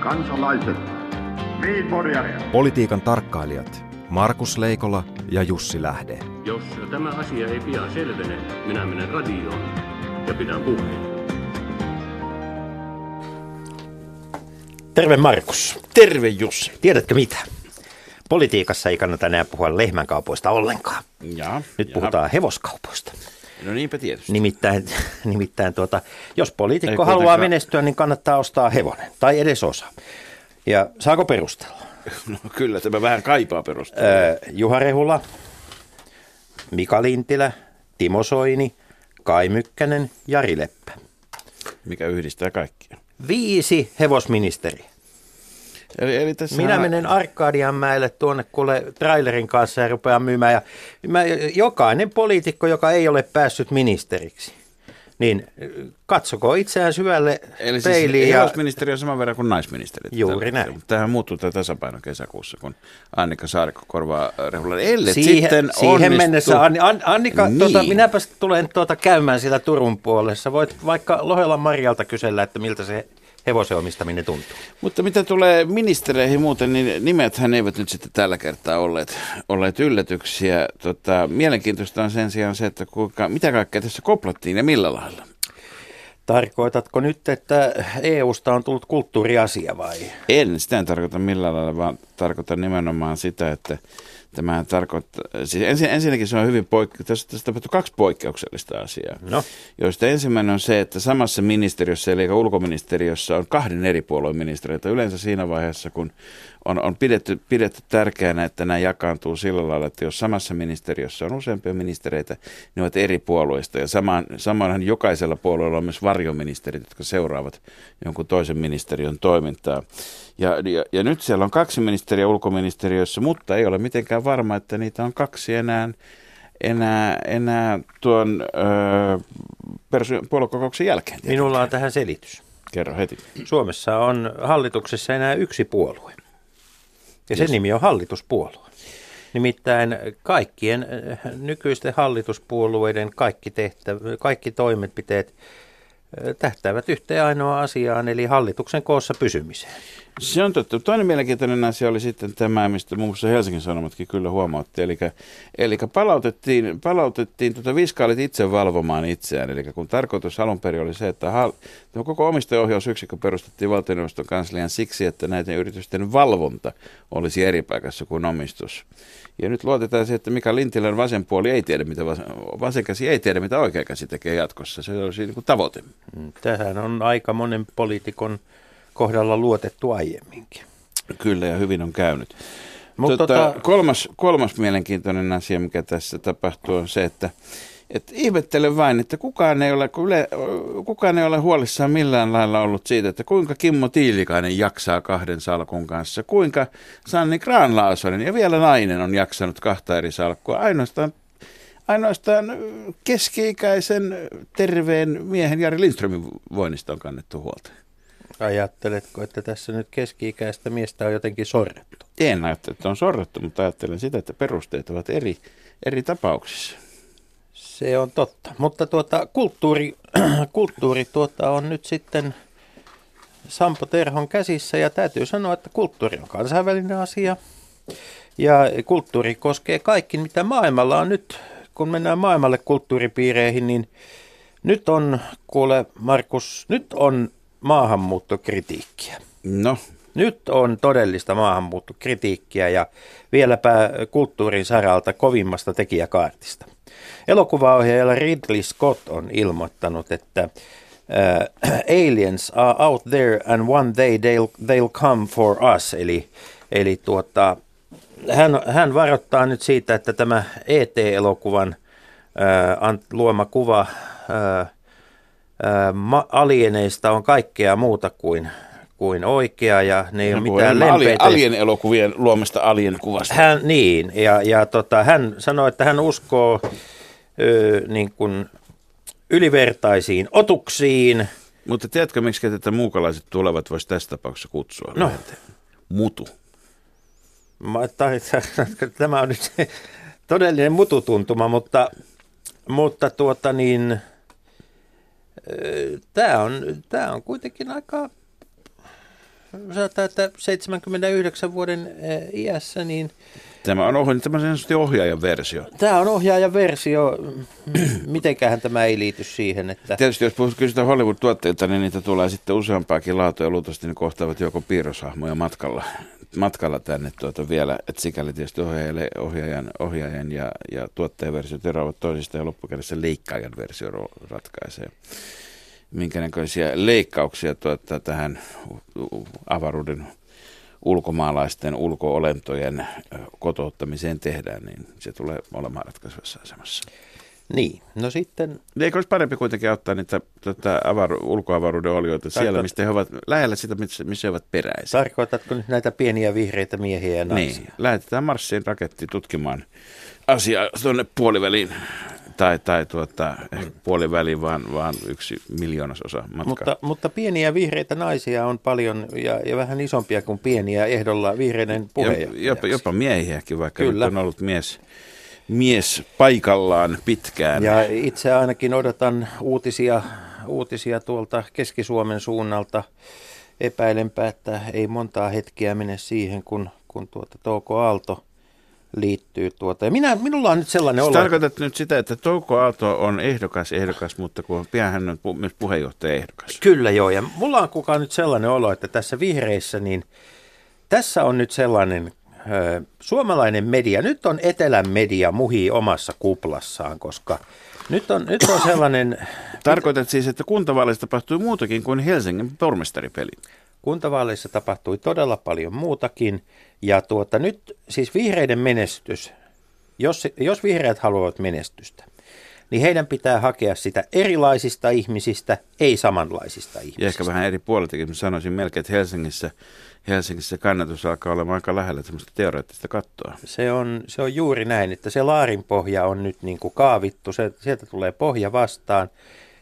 Kansalaiset, Politiikan tarkkailijat Markus Leikola ja Jussi Lähde. Jos tämä asia ei pian selvene, minä menen radioon ja pidän puheen. Terve Markus. Terve Jussi. Tiedätkö mitä? Politiikassa ei kannata enää puhua lehmänkaupoista ollenkaan. Ja, Nyt ja. puhutaan hevoskaupoista. No niinpä tietysti. Nimittäin, nimittäin tuota, jos poliitikko haluaa kuitenkaan- menestyä, niin kannattaa ostaa hevonen. Tai edes osa. Ja saako perustella? No kyllä, tämä vähän kaipaa perustaa. Öö, Juha Rehula, Mika Lintilä, Timo Soini, Kai Mykkänen, Jari Leppä. mikä yhdistää kaikkia. Viisi hevosministeriä. Eli, eli tässä Minä menen Arkadianmäelle tuonne kuule trailerin kanssa ja rupean myymään. Ja mä, jokainen poliitikko, joka ei ole päässyt ministeriksi, niin katsoko itseään syvälle Eli peiliin. siis ja, hevosministeri on saman verran kuin naisministeri. Juuri näin. Tähän muuttuu tämä tasapaino kesäkuussa, kun Annika Saarikko korvaa Rehulan. Ellei siihen, sitten siihen onnistu. mennessä, Anni, An, Annika, Niin. tuota, minäpä tulen tuota käymään siellä Turun puolessa. Voit vaikka Lohelan Marjalta kysellä, että miltä se hevosen omistaminen tuntuu. Mutta mitä tulee ministereihin muuten, niin nimethän eivät nyt sitten tällä kertaa olleet, olleet yllätyksiä. Tota, mielenkiintoista on sen sijaan se, että kuinka, mitä kaikkea tässä koplattiin ja millä lailla. Tarkoitatko nyt, että EUsta on tullut kulttuuriasia vai? En, sitä en tarkoita millään lailla, vaan tarkoitan nimenomaan sitä, että tämä tarkoittaa, siis ensin, ensinnäkin se on hyvin poikke, tässä, tässä tapahtuu kaksi poikkeuksellista asiaa, No. joista ensimmäinen on se, että samassa ministeriössä, eli ulkoministeriössä on kahden eri puolueen ministeriöitä. Yleensä siinä vaiheessa, kun on, on pidetty, pidetty tärkeänä, että nämä jakaantuu sillä lailla, että jos samassa ministeriössä on useampia ministereitä, ne ovat eri puolueista. Ja samaan, samoinhan jokaisella puolueella on myös varjoministerit, jotka seuraavat jonkun toisen ministeriön toimintaa. Ja, ja, ja nyt siellä on kaksi ministeriä ulkoministeriössä, mutta ei ole mitenkään varma, että niitä on kaksi enää, enää, enää tuon öö, persu- puoluekokouksen jälkeen. Minulla on tähän selitys. Kerro heti. Suomessa on hallituksessa enää yksi puolue. Ja sen nimi on hallituspuolue. Nimittäin kaikkien eh, nykyisten hallituspuolueiden kaikki, tehtävä, kaikki toimenpiteet eh, tähtäävät yhteen ainoa asiaan, eli hallituksen koossa pysymiseen. Se on totta. Toinen mielenkiintoinen asia oli sitten tämä, mistä muun muassa Helsingin Sanomatkin kyllä huomautti. Eli, eli palautettiin, palautettiin tuota viskaalit itse valvomaan itseään. Eli kun tarkoitus alun perin oli se, että hal, koko omistajaohjausyksikkö perustettiin valtioneuvoston kanslian siksi, että näiden yritysten valvonta olisi eri paikassa kuin omistus. Ja nyt luotetaan siihen, että Mika Lintilän vasen puoli ei tiedä, mitä vasen, vasen käsi ei tiedä, mitä oikea käsi tekee jatkossa. Se olisi niin kuin tavoite. Mm, Tähän on aika monen poliitikon kohdalla luotettu aiemminkin. Kyllä, ja hyvin on käynyt. Mutta tota, tota- kolmas, kolmas mielenkiintoinen asia, mikä tässä tapahtuu, on se, että et ihmettelen vain, että kukaan ei, ole, yle, kukaan ei ole huolissaan millään lailla ollut siitä, että kuinka Kimmo Tiilikainen jaksaa kahden salkun kanssa, kuinka Sanni Granlaasonen ja vielä nainen on jaksanut kahta eri salkkua. Ainoastaan, ainoastaan keski-ikäisen terveen miehen Jari Lindströmin voinnista on kannettu huolta. Ajatteletko, että tässä nyt keski-ikäistä miestä on jotenkin sorrettu? En ajattele, että on sorrettu, mutta ajattelen sitä, että perusteet ovat eri, eri tapauksissa. Se on totta. Mutta tuota, kulttuuri, kulttuuri tuota on nyt sitten Sampo Terhon käsissä ja täytyy sanoa, että kulttuuri on kansainvälinen asia. Ja kulttuuri koskee kaikki, mitä maailmalla on nyt. Kun mennään maailmalle kulttuuripiireihin, niin nyt on, kuule Markus, nyt on maahanmuuttokritiikkiä. No, Nyt on todellista maahanmuuttokritiikkiä ja vieläpä kulttuurin saralta kovimmasta tekijäkaartista. Elokuvaohjaaja Ridley Scott on ilmoittanut, että uh, aliens are out there and one day they'll, they'll come for us. Eli, eli tuota, hän, hän varoittaa nyt siitä, että tämä ET-elokuvan uh, luoma kuva uh, alieneista on kaikkea muuta kuin, kuin oikea ja ne ei ole mitään lempeitä. alien elokuvien luomasta alien kuvasta. Hän, niin, ja, ja tota, hän sanoi, että hän uskoo ö, niin kuin ylivertaisiin otuksiin. Mutta tiedätkö, miksi tätä muukalaiset tulevat voisi tässä tapauksessa kutsua? No. Mutu. Mä, tai, tämä on nyt todellinen mututuntuma, mutta, mutta tuota niin, tämä on, tää on kuitenkin aika sanotaan, että 79 vuoden eh, iässä, niin Tämä on ohjaajan, tämä on ohjaajan versio. Tämä on ohjaajan versio. Mitenköhän tämä ei liity siihen, että... Tietysti jos kysytään Hollywood-tuotteilta, niin niitä tulee sitten useampaakin laatua ja luultavasti ne kohtaavat joko piirroshahmoja matkalla, matkalla tänne tuota vielä. Että sikäli tietysti ohjaajan, ohjaajan, ohjaajan ja, ja tuottajan versiot eroavat toisista ja loppukädessä leikkaajan versio ratkaisee minkä näköisiä leikkauksia tuota, tähän avaruuden ulkomaalaisten ulkoolentojen kotouttamiseen tehdään, niin se tulee olemaan ratkaisevassa asemassa. Niin, no sitten... Eikö olisi parempi kuitenkin ottaa niitä tota, avaru- ulkoavaruuden olioita Tarkoitat... siellä, mistä he ovat lähellä sitä, missä, missä he ovat peräisin? Tarkoitatko nyt näitä pieniä vihreitä miehiä ja naisia? Niin, lähetetään Marsiin raketti tutkimaan asiaa tuonne puoliväliin tai, tai tuota, puoliväli, vaan, vaan yksi miljoonasosa matkaa. Mutta, mutta pieniä vihreitä naisia on paljon ja, ja vähän isompia kuin pieniä ehdolla vihreiden puheenjohtajaksi. Jopa, jopa miehiäkin, vaikka Kyllä. nyt on ollut mies, mies paikallaan pitkään. Ja itse ainakin odotan uutisia, uutisia tuolta Keski-Suomen suunnalta. Epäilenpä, että ei montaa hetkeä mene siihen, kun, kun tuota Touko Aalto – liittyy tuota. Ja minä, minulla on nyt sellainen olo. Tarkoitat nyt sitä, että Touko Aalto on ehdokas ehdokas, mutta kun pian hän on myös puheenjohtaja ehdokas. Kyllä joo, ja mulla on kukaan nyt sellainen olo, että tässä vihreissä, niin tässä on nyt sellainen suomalainen media, nyt on etelän media muhii omassa kuplassaan, koska nyt on, nyt on sellainen... Tarkoitat siis, että kuntavaaleissa tapahtui muutakin kuin Helsingin pormestaripeli? Kuntavaaleissa tapahtui todella paljon muutakin. Ja tuota, nyt siis vihreiden menestys, jos, jos vihreät haluavat menestystä, niin heidän pitää hakea sitä erilaisista ihmisistä, ei samanlaisista ihmisistä. Ja ehkä vähän eri puoleltakin. Sanoisin melkein, että Helsingissä, Helsingissä kannatus alkaa olla aika lähellä sellaista teoreettista kattoa. Se on, se on juuri näin, että se laarin pohja on nyt niin kuin kaavittu, se, sieltä tulee pohja vastaan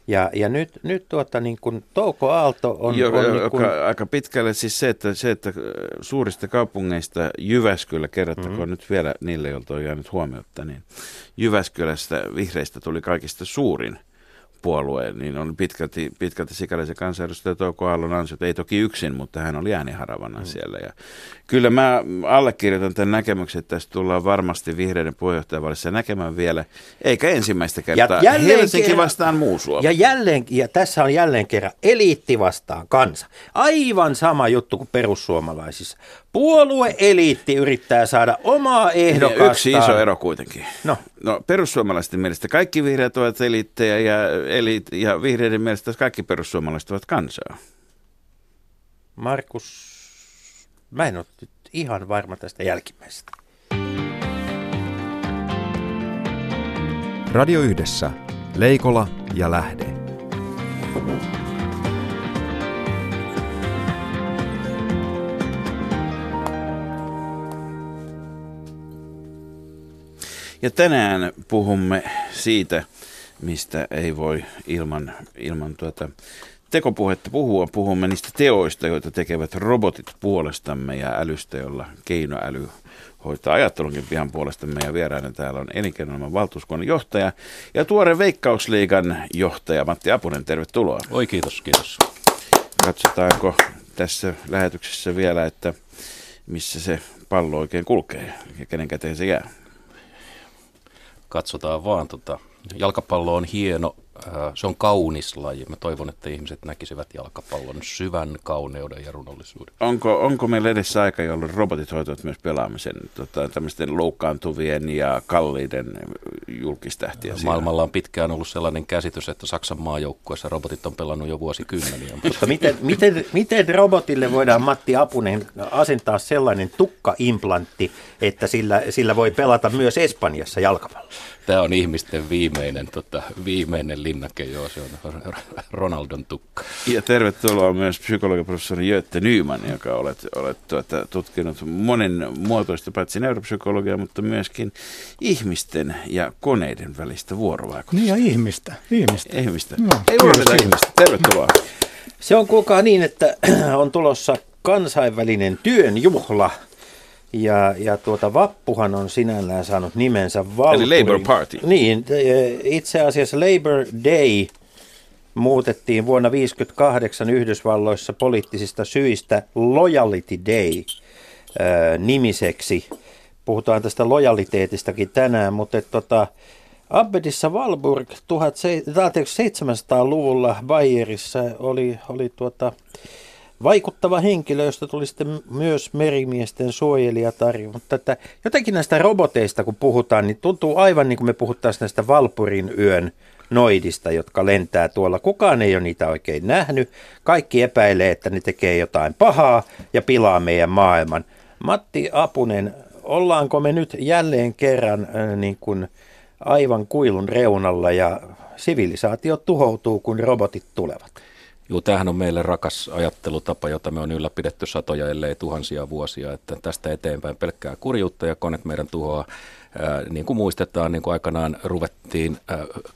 ja, ja nyt, nyt tuota, niin kuin Touko Aalto on... Jo, on niin kuin... Aika pitkälle siis se, että, se, että suurista kaupungeista Jyväskylä, kerrottakoon mm-hmm. nyt vielä niille, joilta on jäänyt huomiota, niin Jyväskylästä vihreistä tuli kaikista suurin – puolue, niin on pitkälti, pitkälti sikäläisen kansanedustaja Touko Aallon ansiot. Ei toki yksin, mutta hän oli ääniharavana mm. siellä. Ja kyllä mä allekirjoitan tämän näkemyksen, että tästä tullaan varmasti vihreiden puheenjohtajavalissa näkemään vielä, eikä ensimmäistä kertaa. Ja Helsinki kerran, vastaan muu Suomi. Ja, jälleen, ja tässä on jälleen kerran eliitti vastaan kansa. Aivan sama juttu kuin perussuomalaisissa. Puolue-eliitti yrittää saada omaa ehdokastaan. Yksi iso ero kuitenkin. No. no perussuomalaisten mielestä kaikki vihreät ovat eliittejä ja, eliit, ja vihreiden mielestä kaikki perussuomalaiset ovat kansaa. Markus, mä en ole nyt ihan varma tästä jälkimmäisestä. Radio Yhdessä. Leikola ja Lähde. Ja tänään puhumme siitä, mistä ei voi ilman, ilman tuota tekopuhetta puhua. Puhumme niistä teoista, joita tekevät robotit puolestamme ja älystä, jolla keinoäly hoitaa ajattelunkin pian puolestamme. Ja vieraana täällä on elinkeinoelämän valtuuskunnan johtaja ja tuore Veikkausliigan johtaja Matti Apunen. Tervetuloa. Oi kiitos, kiitos. Katsotaanko tässä lähetyksessä vielä, että missä se pallo oikein kulkee ja kenen käteen se jää katsotaan vaan. Tota, jalkapallo on hieno se on kaunis laji. Mä toivon, että ihmiset näkisivät jalkapallon syvän kauneuden ja runollisuuden. Onko, onko meillä edessä aika, jolloin robotit hoitavat myös pelaamisen tota, tämmöisten loukkaantuvien ja kalliiden julkistähtiä? Maailmalla on pitkään ollut sellainen käsitys, että Saksan maajoukkueessa robotit on pelannut jo vuosikymmeniä. Mutta miten, miten, miten robotille voidaan Matti Apunen asentaa sellainen tukkaimplantti, että sillä, sillä voi pelata myös Espanjassa jalkapalloa? Tämä on ihmisten viimeinen, tota, viimeinen linnake, joo, se on Ronaldon tukka. Ja tervetuloa myös psykologiprofessori Jötte Nyman, joka olet, olet tuota, tutkinut monen muotoista paitsi neuropsykologiaa, mutta myöskin ihmisten ja koneiden välistä vuorovaikutusta. Niin ja ihmistä. Ihmistä. ihmistä. No, Ei unohdeta ihmistä. Tervetuloa. Se on kuulkaa niin, että on tulossa kansainvälinen työn juhla ja, ja tuota Vappuhan on sinällään saanut nimensä valturi. Eli Labour Party. Niin, itse asiassa Labour Day muutettiin vuonna 1958 Yhdysvalloissa poliittisista syistä Loyalty Day nimiseksi. Puhutaan tästä lojaliteetistakin tänään, mutta et, tota, Abbedissa Walburg 1700-luvulla Bayerissa oli, oli tuota, vaikuttava henkilö, josta tuli sitten myös merimiesten suojelijatar. Mutta että jotenkin näistä roboteista, kun puhutaan, niin tuntuu aivan niin kuin me puhuttaisiin näistä Valpurin yön noidista, jotka lentää tuolla. Kukaan ei ole niitä oikein nähnyt. Kaikki epäilee, että ne tekee jotain pahaa ja pilaa meidän maailman. Matti Apunen, ollaanko me nyt jälleen kerran äh, niin kuin aivan kuilun reunalla ja sivilisaatio tuhoutuu, kun robotit tulevat? Joo, tämähän on meille rakas ajattelutapa, jota me on ylläpidetty satoja, ellei tuhansia vuosia, että tästä eteenpäin pelkkää kurjuutta ja konet meidän tuhoaa niin kuin muistetaan, niin kuin aikanaan ruvettiin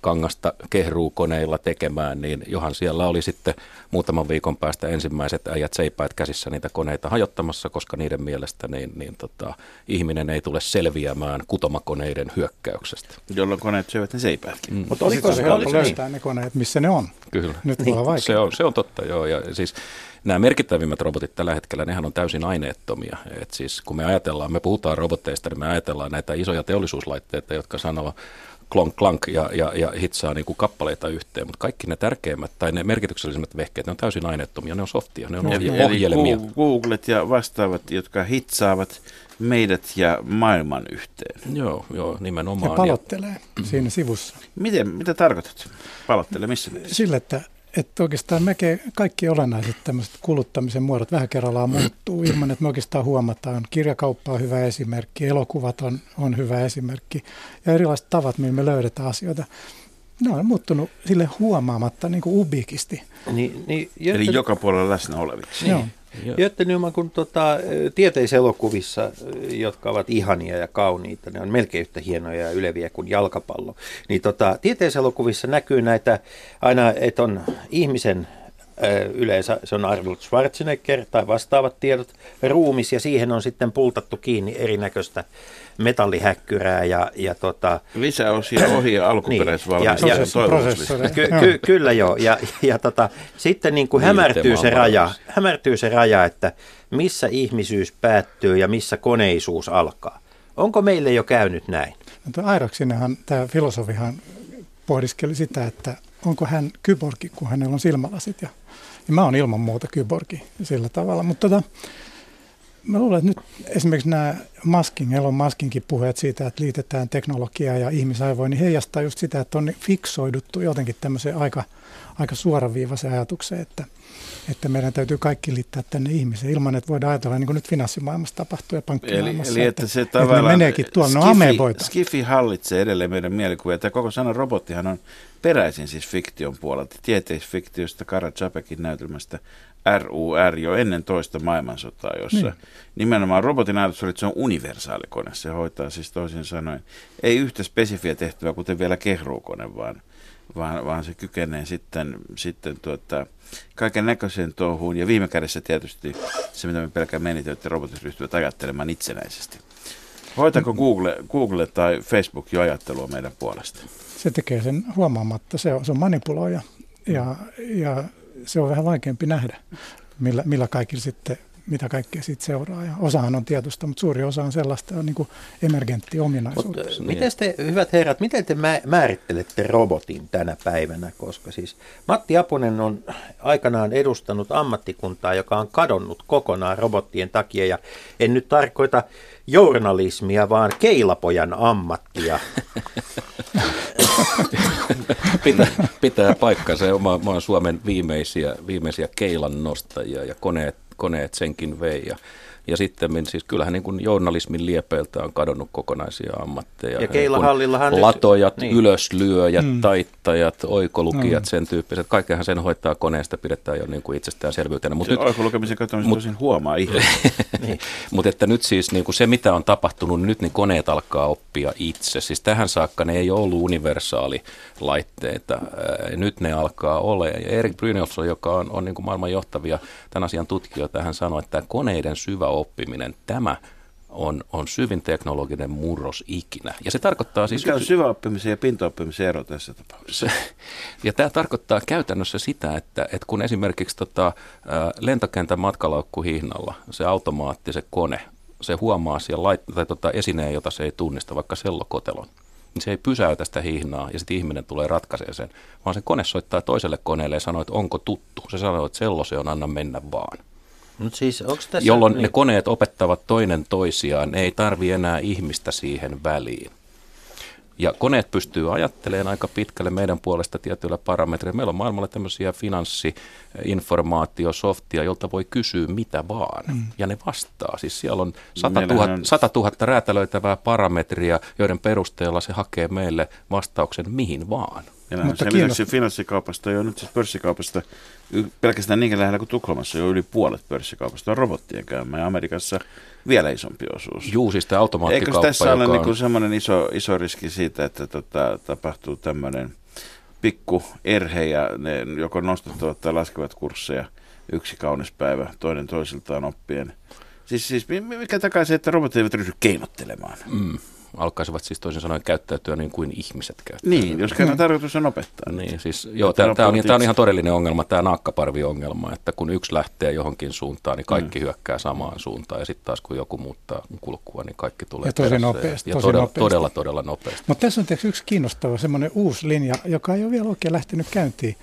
kangasta kehruukoneilla tekemään, niin johan siellä oli sitten muutaman viikon päästä ensimmäiset äijät seipäät käsissä niitä koneita hajottamassa, koska niiden mielestä niin, niin tota, ihminen ei tule selviämään kutomakoneiden hyökkäyksestä. Jolloin koneet syövät ne seipäätkin. Mm. Mutta oliko se helppo löytää ne koneet, missä ne on? Kyllä. Nyt niin. se, on, se on totta, joo. Ja siis nämä merkittävimmät robotit tällä hetkellä, nehän on täysin aineettomia. Et siis kun me ajatellaan, me puhutaan robotteista, niin me ajatellaan näitä isoja teollisuuslaitteita, jotka sanoo klonk klank ja, ja, ja hitsaa niin kuin kappaleita yhteen, mutta kaikki ne tärkeimmät tai ne merkityksellisimmät vehkeet, ne on täysin aineettomia, ne on softia, ne on ohje- ohjelmia. Eli Googlet ja vastaavat, jotka hitsaavat meidät ja maailman yhteen. Joo, joo nimenomaan. Ja palottelee ja... siinä sivussa. Miten, mitä tarkoitat? Palottelee missä? Sillä, että että oikeastaan melkein kaikki olennaiset tämmöiset kuluttamisen muodot vähän kerrallaan muuttuu ilman, että me oikeastaan huomataan. Kirjakauppa on hyvä esimerkki, elokuvat on, on hyvä esimerkki ja erilaiset tavat, millä me löydetään asioita. Ne on muuttunut sille huomaamatta niin kuin ubikisti. Niin, niin, Eli joka puolella läsnä oleviksi. Niin. Joo. Jötte Nyman, kun tota, tieteiselokuvissa, jotka ovat ihania ja kauniita, ne on melkein yhtä hienoja ja yleviä kuin jalkapallo, niin tota, tieteiselokuvissa näkyy näitä aina, että on ihmisen yleensä se on Arnold Schwarzenegger tai vastaavat tiedot, ruumis ja siihen on sitten pultattu kiinni erinäköistä metallihäkkyrää ja, ja tota, Lisäosia ohi ja alkuperäisvalmistuksen niin, ky, ky, Kyllä joo. Ja, ja tota, sitten niin kuin hämärtyy, se raja, hämärtyy se raja, että missä ihmisyys päättyy ja missä koneisuus alkaa. Onko meille jo käynyt näin? No, Airoksinenhan, tämä filosofihan pohdiskeli sitä, että onko hän kyborgi, kun hänellä on silmälasit. Ja, ja mä oon ilman muuta kyborgi sillä tavalla. Mutta tota, Mä luulen, että nyt esimerkiksi nämä Maskin, Elon Maskinkin puheet siitä, että liitetään teknologiaa ja ihmisaivoja, niin heijastaa just sitä, että on fiksoiduttu jotenkin tämmöiseen aika, aika suoraviivaiseen ajatukseen, että, että meidän täytyy kaikki liittää tänne ihmiseen ilman, että voidaan ajatella niin kuin nyt finanssimaailmassa tapahtuu ja pankkimaailmassa. Eli, eli että, että se että tavallaan meneekin tuolla, no ameboita. Skifi hallitsee edelleen meidän mielikuvia. Tämä koko sana robottihan on peräisin siis fiktion puolelta, tieteisfiktiosta, Kara Chapekin näytelmästä RUR jo ennen toista maailmansotaa, jossa niin. nimenomaan robotin ajatus oli, että se on universaali kone. Se hoitaa siis toisin sanoen ei yhtä spesifiä tehtävää, kuten vielä kehruukone, vaan, vaan, vaan se kykenee sitten, sitten tuota, kaiken näköiseen touhuun. Ja viime kädessä tietysti se, mitä me pelkään menitä, että robotit ryhtyvät ajattelemaan itsenäisesti. Hoitako Google, Google tai Facebook jo ajattelua meidän puolesta? Se tekee sen huomaamatta. Se on, se on manipuloija ja, ja se on vähän vaikeampi nähdä, millä, millä kaikilla sitten mitä kaikkea siitä seuraa. Ja osahan on tietoista, mutta suuri osa on sellaista on niin kuin emergentti ominaisuutta. Mutta, miten te, hyvät herrat, miten te määrittelette robotin tänä päivänä? Koska siis Matti Apunen on aikanaan edustanut ammattikuntaa, joka on kadonnut kokonaan robottien takia. Ja en nyt tarkoita journalismia, vaan keilapojan ammattia. pitää, pitää paikkansa. Mä, mä oon Suomen viimeisiä, viimeisiä keilan nostajia ja koneet, koneet senkin vei. Ja ja sitten siis kyllähän niin kuin journalismin liepeiltä on kadonnut kokonaisia ammatteja. Ja Keilahallillahan niin Latojat, nyt, niin. ylöslyöjät, mm. taittajat, oikolukijat, mm. sen tyyppiset. Kaikkehan sen hoitaa koneesta, pidetään jo niin kuin itsestäänselvyytenä. Mut nyt, oikolukemisen katsomisen tosin huomaa ihan. niin. Mutta että nyt siis niin kuin se, mitä on tapahtunut, nyt niin koneet alkaa oppia itse. Siis tähän saakka ne ei ole ollut universaali laitteita. Nyt ne alkaa olla. Ja Erik Brynolfsson, joka on, on niin kuin maailman johtavia tämän asian tutkijoita, hän sanoi, että koneiden syvä oppiminen, tämä on, on syvin teknologinen murros ikinä. Ja se tarkoittaa siis... Mikä on syväoppimisen ja pintaoppimisen ero tässä tapauksessa? ja tämä tarkoittaa käytännössä sitä, että, että kun esimerkiksi tota, lentokentän matkalaukku hihnalla, se automaatti, se kone, se huomaa siellä lait- tai tota esineen, jota se ei tunnista, vaikka sellokotelon, niin se ei pysäytä sitä hihnaa ja sitten ihminen tulee ratkaisee sen, vaan se kone soittaa toiselle koneelle ja sanoo, että onko tuttu. Se sanoo, että sello se on, anna mennä vaan. Mut siis, tässä, jolloin niin... ne koneet opettavat toinen toisiaan, ne ei tarvi enää ihmista siihen väliin. Ja koneet pystyy ajattelemaan aika pitkälle meidän puolesta tietyillä parametreilla. Meillä on maailmalla tämmöisiä finanssi, informaatio, softia, jolta voi kysyä mitä vaan. Mm. Ja ne vastaa. Siis siellä on 100 000, on... 100 000 räätälöitävää parametria, joiden perusteella se hakee meille vastauksen mihin vaan. Ja Mutta sen lisäksi finanssikaupasta jo nyt siis pörssikaupasta pelkästään niin lähellä kuin Tukholmassa jo yli puolet pörssikaupasta on robottien käymään ja Amerikassa vielä isompi osuus. Juu, siis tämä Eikö tässä ole niin on... semmoinen iso, iso riski siitä, että tota, tapahtuu tämmöinen pikku erhe ja ne joko nostettavat tai laskevat kursseja yksi kaunis päivä, toinen toisiltaan oppien. Siis, siis mikä takaa se, että robotit eivät ryhdy keinottelemaan? Mm alkaisivat siis toisin sanoen käyttäytyä niin kuin ihmiset käyttävät. Niin, jos kerran tarkoitus on opettaa. Niin, siis, joo, tämä, tämä, on, tämä on ihan todellinen ongelma, tämä naakkaparvi-ongelma, että kun yksi lähtee johonkin suuntaan, niin kaikki mm. hyökkää samaan suuntaan, ja sitten taas kun joku muuttaa kulkua, niin kaikki tulee Ja tosi nopeasti. Ja tosi todella, nopeasti. todella, todella nopeasti. Mutta tässä on yksi kiinnostava semmoinen uusi linja, joka ei ole vielä oikein lähtenyt käyntiin.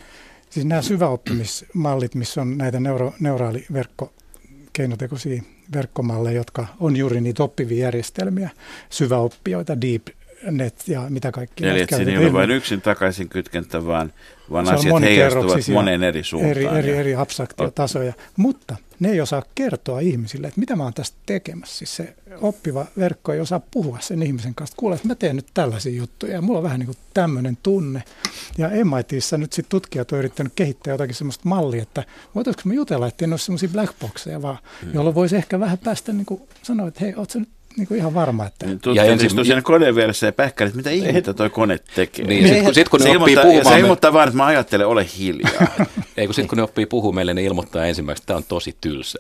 Siis nämä syväoppimismallit, missä on näitä neuro, neuraaliverkko keinotekoisia verkkomalleja, jotka on juuri niitä oppivia järjestelmiä, syväoppijoita, deep net ja mitä kaikki. Eli että siinä ei ole vain yksin takaisin kytkentä, vaan, vaan asiat heijastuvat monen eri suuntaan. Eri, eri, eri abstraktiotasoja. Mutta ne ei osaa kertoa ihmisille, että mitä mä oon tästä tekemässä. Siis se oppiva verkko ei osaa puhua sen ihmisen kanssa. Kuule, että mä teen nyt tällaisia juttuja ja mulla on vähän niin kuin tämmöinen tunne. Ja MITissä nyt sitten tutkijat on yrittänyt kehittää jotakin semmoista mallia, että voitaisiinko me jutella, että ei ole semmoisia black boxeja vaan, hmm. jolloin voisi ehkä vähän päästä niin kuin sanoa, että hei, ootko nyt niin kuin ihan varma, että... Niin, ja ensin siinä koneen vieressä ja pähkäilit, että mitä ihmettä toi kone tekee. Niin, sit, kun, sit, kun ne se oppii puhumaan... Se ilmoittaa vaan, että mä ajattelen, ole hiljaa. Ei, kun sitten kun ne oppii puhumaan meille, ne ilmoittaa ensimmäiseksi, että tämä on tosi tylsä.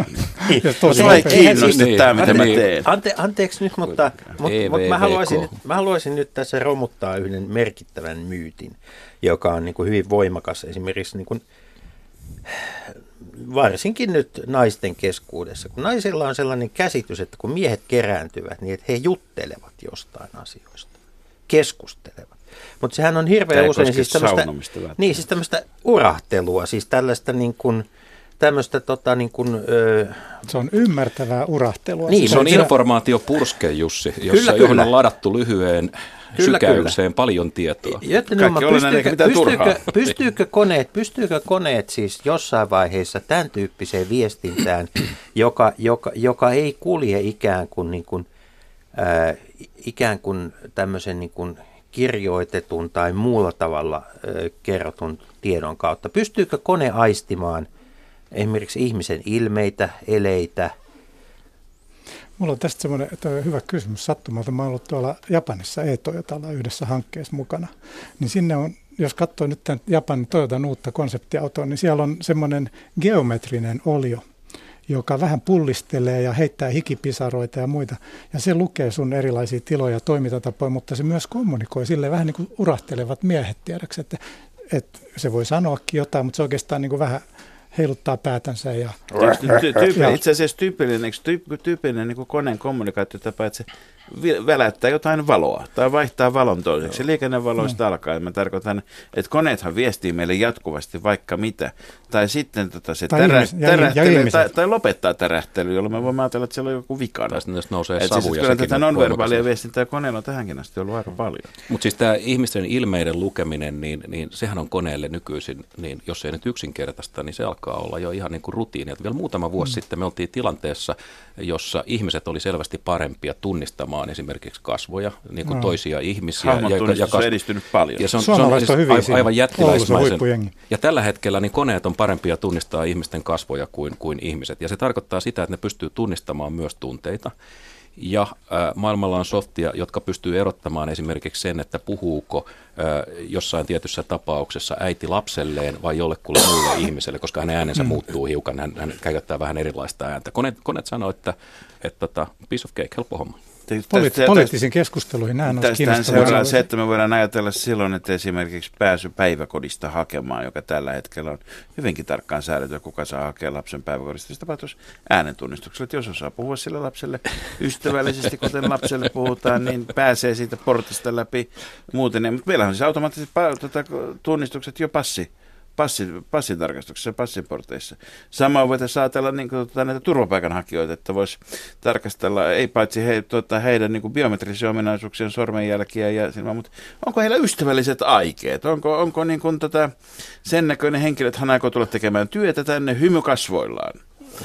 tosi ei kiinnosta niin, tämä, mitä niin. mä teen. Ante, anteeksi nyt, mutta, mutta, mutta mä, haluaisin, mä haluaisin nyt tässä romuttaa yhden merkittävän myytin, joka on niin kuin hyvin voimakas esimerkiksi niin kuin varsinkin nyt naisten keskuudessa, kun naisilla on sellainen käsitys, että kun miehet kerääntyvät, niin että he juttelevat jostain asioista, keskustelevat. Mutta sehän on hirveän usein siis tämmöistä, niin, siis tämmöistä urahtelua, siis tällaista niin kuin, tämmöistä tota niin kuin, ö... Se on ymmärtävää urahtelua. Niin, se on informaatiopurske, Jussi, jossa, kyllä, johon kyllä. on ladattu lyhyen kyllä, sykäykseen kyllä. paljon tietoa. Joten pystyykö, pystyykö, pystyykö, koneet, pystyykö koneet siis jossain vaiheessa tämän tyyppiseen viestintään, joka, joka, joka ei kulje ikään kuin, niin kuin, äh, ikään kuin tämmöisen niin kuin kirjoitetun tai muulla tavalla äh, kerrotun tiedon kautta? Pystyykö kone aistimaan esimerkiksi ihmisen ilmeitä, eleitä – Mulla on tästä semmoinen hyvä kysymys sattumalta. Mä oon ollut tuolla Japanissa e-Toyotalla yhdessä hankkeessa mukana. Niin sinne on, jos katsoo nyt tämän Japanin Toyotan uutta konseptiautoa, niin siellä on semmoinen geometrinen olio, joka vähän pullistelee ja heittää hikipisaroita ja muita. Ja se lukee sun erilaisia tiloja ja toimintatapoja, mutta se myös kommunikoi sille vähän niin kuin urahtelevat miehet tiedäksi, että, että se voi sanoakin jotain, mutta se oikeastaan niin kuin vähän heiluttaa päätänsä. Ja, ja, itse asiassa tyypillinen, tyypillinen niin koneen kommunikaatiotapa, että se väläyttää jotain valoa tai vaihtaa valon toiseksi. Liikennevaloista no. alkaen mä tarkoitan, että koneethan viestii meille jatkuvasti vaikka mitä. Tai sitten tota, se tai ihmis, tärähtely, ja, tai, tai lopettaa tärähtely, jolloin me voimme ajatella, että siellä on joku vikana. Tai sitten nousee Et savuja. Siis, kyllä tätä nonverbaalia viestintää koneella on tähänkin asti ollut aika paljon. Mutta siis tämä ihmisten ilmeiden lukeminen, niin, niin sehän on koneelle nykyisin, niin jos ei nyt yksinkertaista, niin se alkaa olla jo ihan niin kuin rutiini. Et vielä muutama vuosi mm. sitten me oltiin tilanteessa, jossa ihmiset oli selvästi parempia tunnistamaan esimerkiksi kasvoja, niin kuin no. toisia ihmisiä. Ja, ja, ja kas... edistynyt paljon. Ja se on, se on siis aivan, aivan jättiläismäisen. Ja tällä hetkellä niin koneet on parempia tunnistaa ihmisten kasvoja kuin, kuin ihmiset. Ja se tarkoittaa sitä, että ne pystyy tunnistamaan myös tunteita. ja ää, maailmalla on softia, jotka pystyy erottamaan esimerkiksi sen, että puhuuko ää, jossain tietyssä tapauksessa äiti lapselleen vai jollekulle muulle ihmiselle, koska hänen äänensä mm. muuttuu hiukan, hän, hän käyttää vähän erilaista ääntä. Koneet, koneet sanoo, että, että, että tota, piece of cake, helppo homma. Poli- poliittisiin keskusteluihin nämä on seuraa se, että me voidaan ajatella silloin, että esimerkiksi pääsy päiväkodista hakemaan, joka tällä hetkellä on hyvinkin tarkkaan säädetty, kuka saa hakea lapsen päiväkodista, se tapahtuisi äänentunnistuksella. Että jos osaa puhua sille lapselle ystävällisesti, kuten lapselle puhutaan, niin pääsee siitä portista läpi muuten. Mutta meillä on siis automaattiset tuota, tunnistukset jo passi passi, passitarkastuksessa, passiporteissa. Sama voitaisiin ajatella niin kuin, tuota, näitä turvapaikanhakijoita, että voisi tarkastella ei paitsi he, tuota, heidän niin kuin biometrisiä ominaisuuksien sormenjälkiä, ja, mutta onko heillä ystävälliset aikeet? Onko, onko niin kuin, tota, sen näköinen henkilö, että hän aikoo tulla tekemään työtä tänne hymykasvoillaan?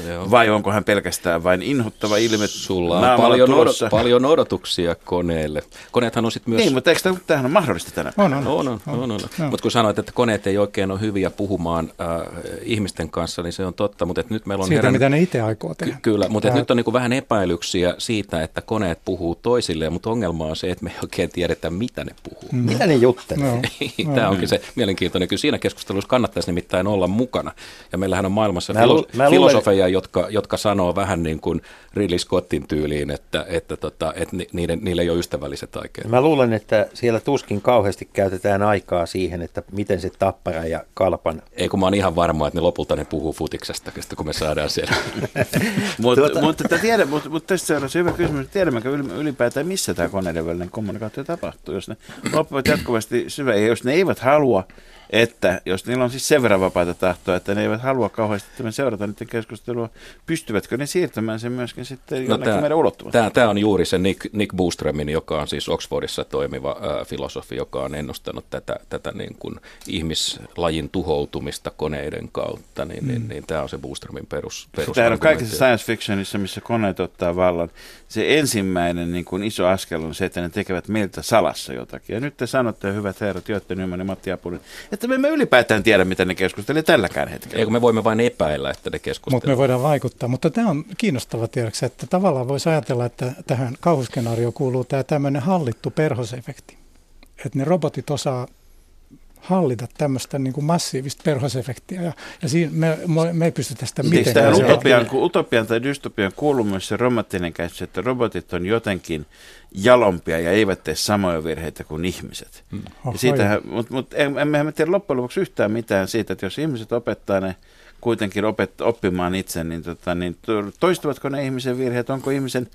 Joo. Vai onko hän pelkästään vain inhottava ilme Sulla on paljon, odot, paljon odotuksia koneelle. Koneethan on sitten myös... Niin, mutta eikö tämähän on mahdollista tänä päivänä? On, on. on, on, on, on. on. Mutta kun sanoit, että koneet ei oikein ole hyviä puhumaan äh, ihmisten kanssa, niin se on totta. Mutta nyt meillä on siitä, herän... mitä ne itse aikoo tehdä. Ky- kyllä, mutta nyt on niin vähän epäilyksiä siitä, että koneet puhuu toisilleen, mutta ongelma on se, että me ei oikein tiedetä, mitä ne puhuu. Mm. Mitä ne juttelee? No. Tämä no. onkin se mielenkiintoinen. Kyllä siinä keskustelussa kannattaisi nimittäin olla mukana. Ja meillähän on maailmassa mä lu- mä filosofeja, luulen... jotka, jotka sanoo vähän niin kuin Ridley Scottin tyyliin, että, että, tota, että niiden, niillä ei ole ystävälliset aikeet. Mä luulen, että siellä tuskin kauheasti käytetään aikaa siihen, että miten se tappara ja kalpan... Ei kun mä oon ihan varma, että ne lopulta ne puhuu futiksesta, kun me saadaan siellä. Mutta tuota... mut, tiedä, mut, mut tässä on se hyvä kysymys, tiedämmekö ylipäätään, missä tämä koneiden välinen kommunikaatio tapahtuu, jos ne loppuvat jatkuvasti syvä, ja jos ne eivät halua että jos niillä on siis sen verran vapaita tahtoa, että ne eivät halua kauheasti tämän seurata niiden keskustelua, pystyvätkö ne siirtämään sen myöskin sitten no jonnekin meidän ulottuvuuteen? Tämä on juuri se Nick, Nick Boostremin, joka on siis Oxfordissa toimiva ää, filosofi, joka on ennustanut tätä, tätä niin kuin ihmislajin tuhoutumista koneiden kautta, niin, niin mm. niin, niin tämä on se Boostremin perus, perus Tämä on kaikissa science fictionissa, missä koneet ottaa vallan. Se ensimmäinen niin kuin iso askel on se, että ne tekevät meiltä salassa jotakin. Ja nyt te sanotte, hyvät herrat, Jotte Nyman ja Matti Apulin, että me emme ylipäätään tiedä, mitä ne keskustelevat tälläkään hetkellä. Eikö me voimme vain epäillä, että ne keskustelevat. Mutta me voidaan vaikuttaa. Mutta tämä on kiinnostava tiedoksi, että tavallaan voisi ajatella, että tähän kauhuskenaarioon kuuluu tämä tämmöinen hallittu perhosefekti. Että ne robotit osaa hallita tämmöistä niin kuin massiivista perhosefektiä. Ja, ja siinä me, me ei pystytä sitä mitenkään. Tämä utopian, utopian tai dystopian kuuluu myös se romanttinen käsitys, että robotit on jotenkin jalompia ja eivät tee samoja virheitä kuin ihmiset. Hmm. Siitähän, mutta mut, emmehän me tiedä loppujen lopuksi yhtään mitään siitä, että jos ihmiset opettaa ne kuitenkin opet, oppimaan itse, niin, tota, niin toistuvatko ne ihmisen virheet? Onko, ihmisen,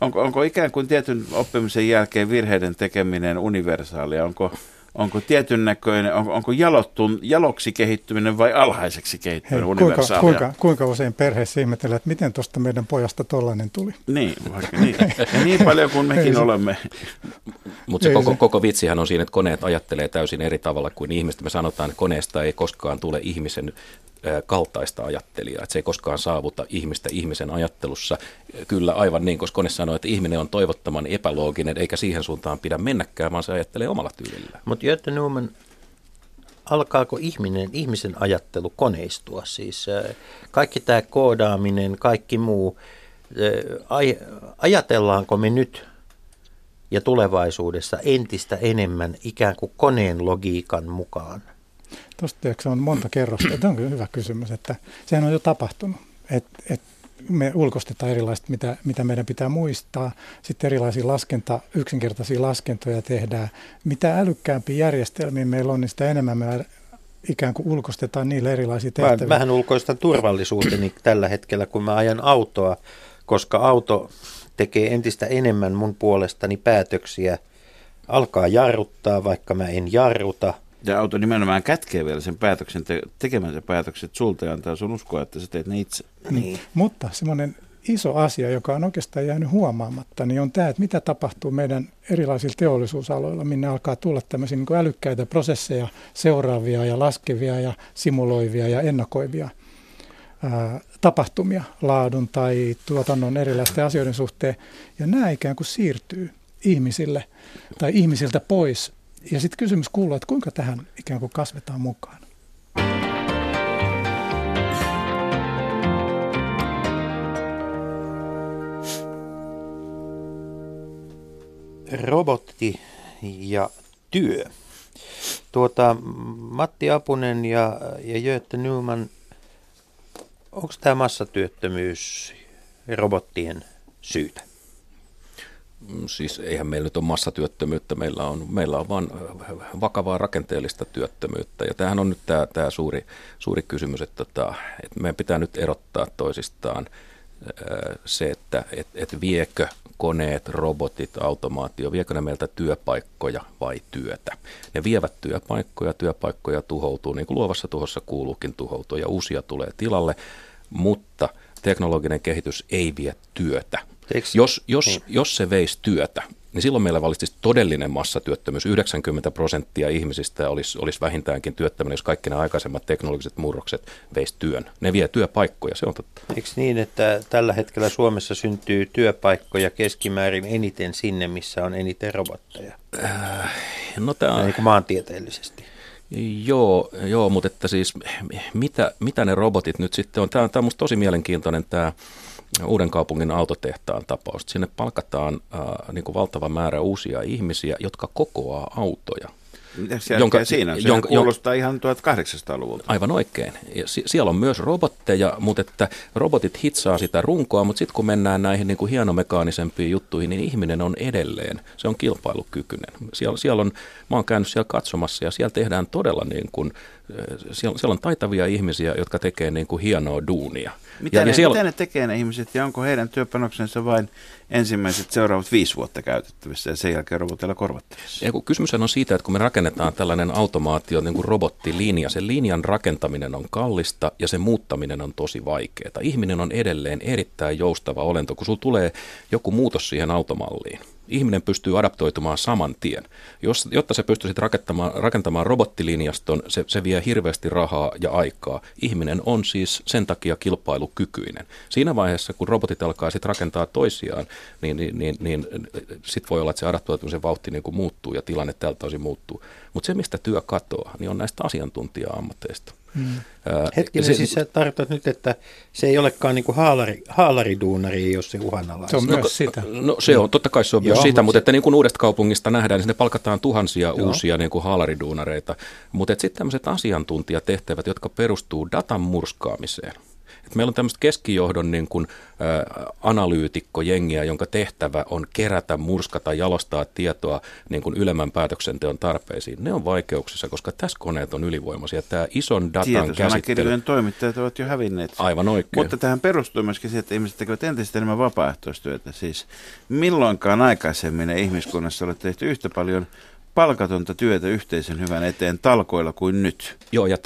onko, onko ikään kuin tietyn oppimisen jälkeen virheiden tekeminen universaalia? Onko, onko tietyn näköinen, onko, onko jalottun, jaloksi kehittyminen vai alhaiseksi kehittyminen Hei, kuinka, kuinka, kuinka usein perheessä ihmetellään, että miten tuosta meidän pojasta tollainen tuli? Niin, vaikka niin. Ja niin paljon kuin mekin se, olemme. Mutta se koko, koko vitsihän on siinä, että koneet ajattelee täysin eri tavalla kuin ihmiset. Me sanotaan, että koneesta ei koskaan tule ihmisen kaltaista ajattelijaa, että se ei koskaan saavuta ihmistä ihmisen ajattelussa. Kyllä aivan niin, koska kone sanoo, että ihminen on toivottoman epälooginen, eikä siihen suuntaan pidä mennäkään, vaan se ajattelee omalla tyylillä. Mutta Jötte Newman, alkaako ihminen, ihmisen ajattelu koneistua? Siis kaikki tämä koodaaminen, kaikki muu, ajatellaanko me nyt ja tulevaisuudessa entistä enemmän ikään kuin koneen logiikan mukaan? Tuosta on monta kerrosta. Tämä on kyllä hyvä kysymys, että sehän on jo tapahtunut. Et, et me ulkostetaan erilaista, mitä, mitä meidän pitää muistaa. Sitten erilaisia laskenta, yksinkertaisia laskentoja tehdään. Mitä älykkäämpiä järjestelmiä meillä on, niin sitä enemmän me ikään kuin ulkostetaan niille erilaisia tehtäviä. Mä, mähän ulkoistan turvallisuuteni tällä hetkellä, kun mä ajan autoa, koska auto tekee entistä enemmän mun puolestani päätöksiä. Alkaa jarruttaa, vaikka mä en jarruta – ja auto nimenomaan kätkee vielä sen päätöksen, te- tekemänsä päätökset sulta ja antaa sun uskoa, että sä teet ne itse. Niin. Mutta semmoinen iso asia, joka on oikeastaan jäänyt huomaamatta, niin on tämä, että mitä tapahtuu meidän erilaisilla teollisuusaloilla, minne alkaa tulla tämmöisiä niin älykkäitä prosesseja, seuraavia ja laskevia ja simuloivia ja ennakoivia ää, tapahtumia laadun tai tuotannon erilaisten asioiden suhteen. Ja nämä ikään kuin siirtyy ihmisille tai ihmisiltä pois ja sitten kysymys kuuluu, että kuinka tähän ikään kuin kasvetaan mukaan? robotti ja työ. Tuota, Matti Apunen ja, ja Göte Nyman, onko tämä massatyöttömyys robottien syytä? Mm, siis eihän meillä nyt ole massatyöttömyyttä, meillä on, meillä on vain vakavaa rakenteellista työttömyyttä. Ja tämähän on nyt tämä, tämä suuri, suuri kysymys, että, tota, että meidän pitää nyt erottaa toisistaan se, että et, et viekö koneet, robotit, automaatio, viekö ne meiltä työpaikkoja vai työtä. Ne vievät työpaikkoja, työpaikkoja tuhoutuu, niin kuin luovassa tuhossa kuuluukin tuhoutua, ja uusia tulee tilalle, mutta teknologinen kehitys ei vie työtä. Eikö? Jos, jos, niin. jos se veisi työtä, niin silloin meillä valitsisi todellinen massatyöttömyys. 90 prosenttia ihmisistä olisi, olisi vähintäänkin työttömänä, jos kaikki nämä aikaisemmat teknologiset murrokset veisi työn. Ne vie työpaikkoja, se on totta. Eikö niin, että tällä hetkellä Suomessa syntyy työpaikkoja keskimäärin eniten sinne, missä on eniten robotteja? Äh, no tämä... Niin kuin maantieteellisesti. Joo, joo, mutta että siis mitä, mitä ne robotit nyt sitten on? Tämä on, tämä on musta tosi mielenkiintoinen tämä Uuden kaupungin autotehtaan tapaus. Sinne palkataan äh, niin kuin valtava määrä uusia ihmisiä, jotka kokoaa autoja. Jonka, siinä on? jonka, kuulostaa ihan 1800-luvulta. Aivan oikein. Ja siellä on myös robotteja, mutta että robotit hitsaa sitä runkoa, mutta sitten kun mennään näihin niin kuin hienomekaanisempiin juttuihin, niin ihminen on edelleen, se on kilpailukykyinen. Siellä, siellä on, mä oon käynyt siellä katsomassa ja siellä tehdään todella niin kuin, siellä, siellä on taitavia ihmisiä, jotka tekee niin kuin hienoa duunia. Mitä, ja, ne, ja siellä... mitä ne tekee ne ihmiset ja onko heidän työpanoksensa vain ensimmäiset seuraavat viisi vuotta käytettävissä ja sen jälkeen robotilla korvattavissa? Ja kun kysymys on siitä, että kun me rakennetaan tällainen automaatio, niin kuin robottilinja, sen linjan rakentaminen on kallista ja sen muuttaminen on tosi vaikeaa. Ihminen on edelleen erittäin joustava olento, kun sulla tulee joku muutos siihen automalliin ihminen pystyy adaptoitumaan saman tien. Jos, jotta se pystyisi rakentamaan, rakentamaan robottilinjaston, se, se vie hirveästi rahaa ja aikaa. Ihminen on siis sen takia kilpailukykyinen. Siinä vaiheessa, kun robotit alkaa sitten rakentaa toisiaan, niin, niin, niin, niin sitten voi olla, että se adaptoitumisen vauhti niin kuin muuttuu ja tilanne tältä osin muuttuu. Mutta se, mistä työ katoaa, niin on näistä asiantuntija-ammateista. Hmm. Hetkinen, se, siis sä tarkoitat nyt, että se ei olekaan niin kuin haalari, haalariduunari, jos se uhanalaista. Se on myös no, sitä. No se on, totta kai se on Joo, myös sitä, mutta se... että niin kuin uudesta kaupungista nähdään, niin sinne palkataan tuhansia Joo. uusia niin kuin haalariduunareita. Mutta sitten tämmöiset asiantuntijatehtävät, jotka perustuu datan murskaamiseen – et meillä on tämmöistä keskijohdon niin kuin, ä, analyytikkojengiä, jonka tehtävä on kerätä, murskata, jalostaa tietoa niin kuin ylemmän päätöksenteon tarpeisiin. Ne on vaikeuksissa, koska tässä koneet on ylivoimaisia. Tämä ison datan käsittely... toimittajat ovat jo hävinneet. Aivan oikein. Mutta tähän perustuu myöskin se, että ihmiset tekevät entistä enemmän vapaaehtoistyötä. Siis milloinkaan aikaisemmin ihmiskunnassa ole tehty yhtä paljon palkatonta työtä yhteisen hyvän eteen talkoilla kuin nyt. Joo, ja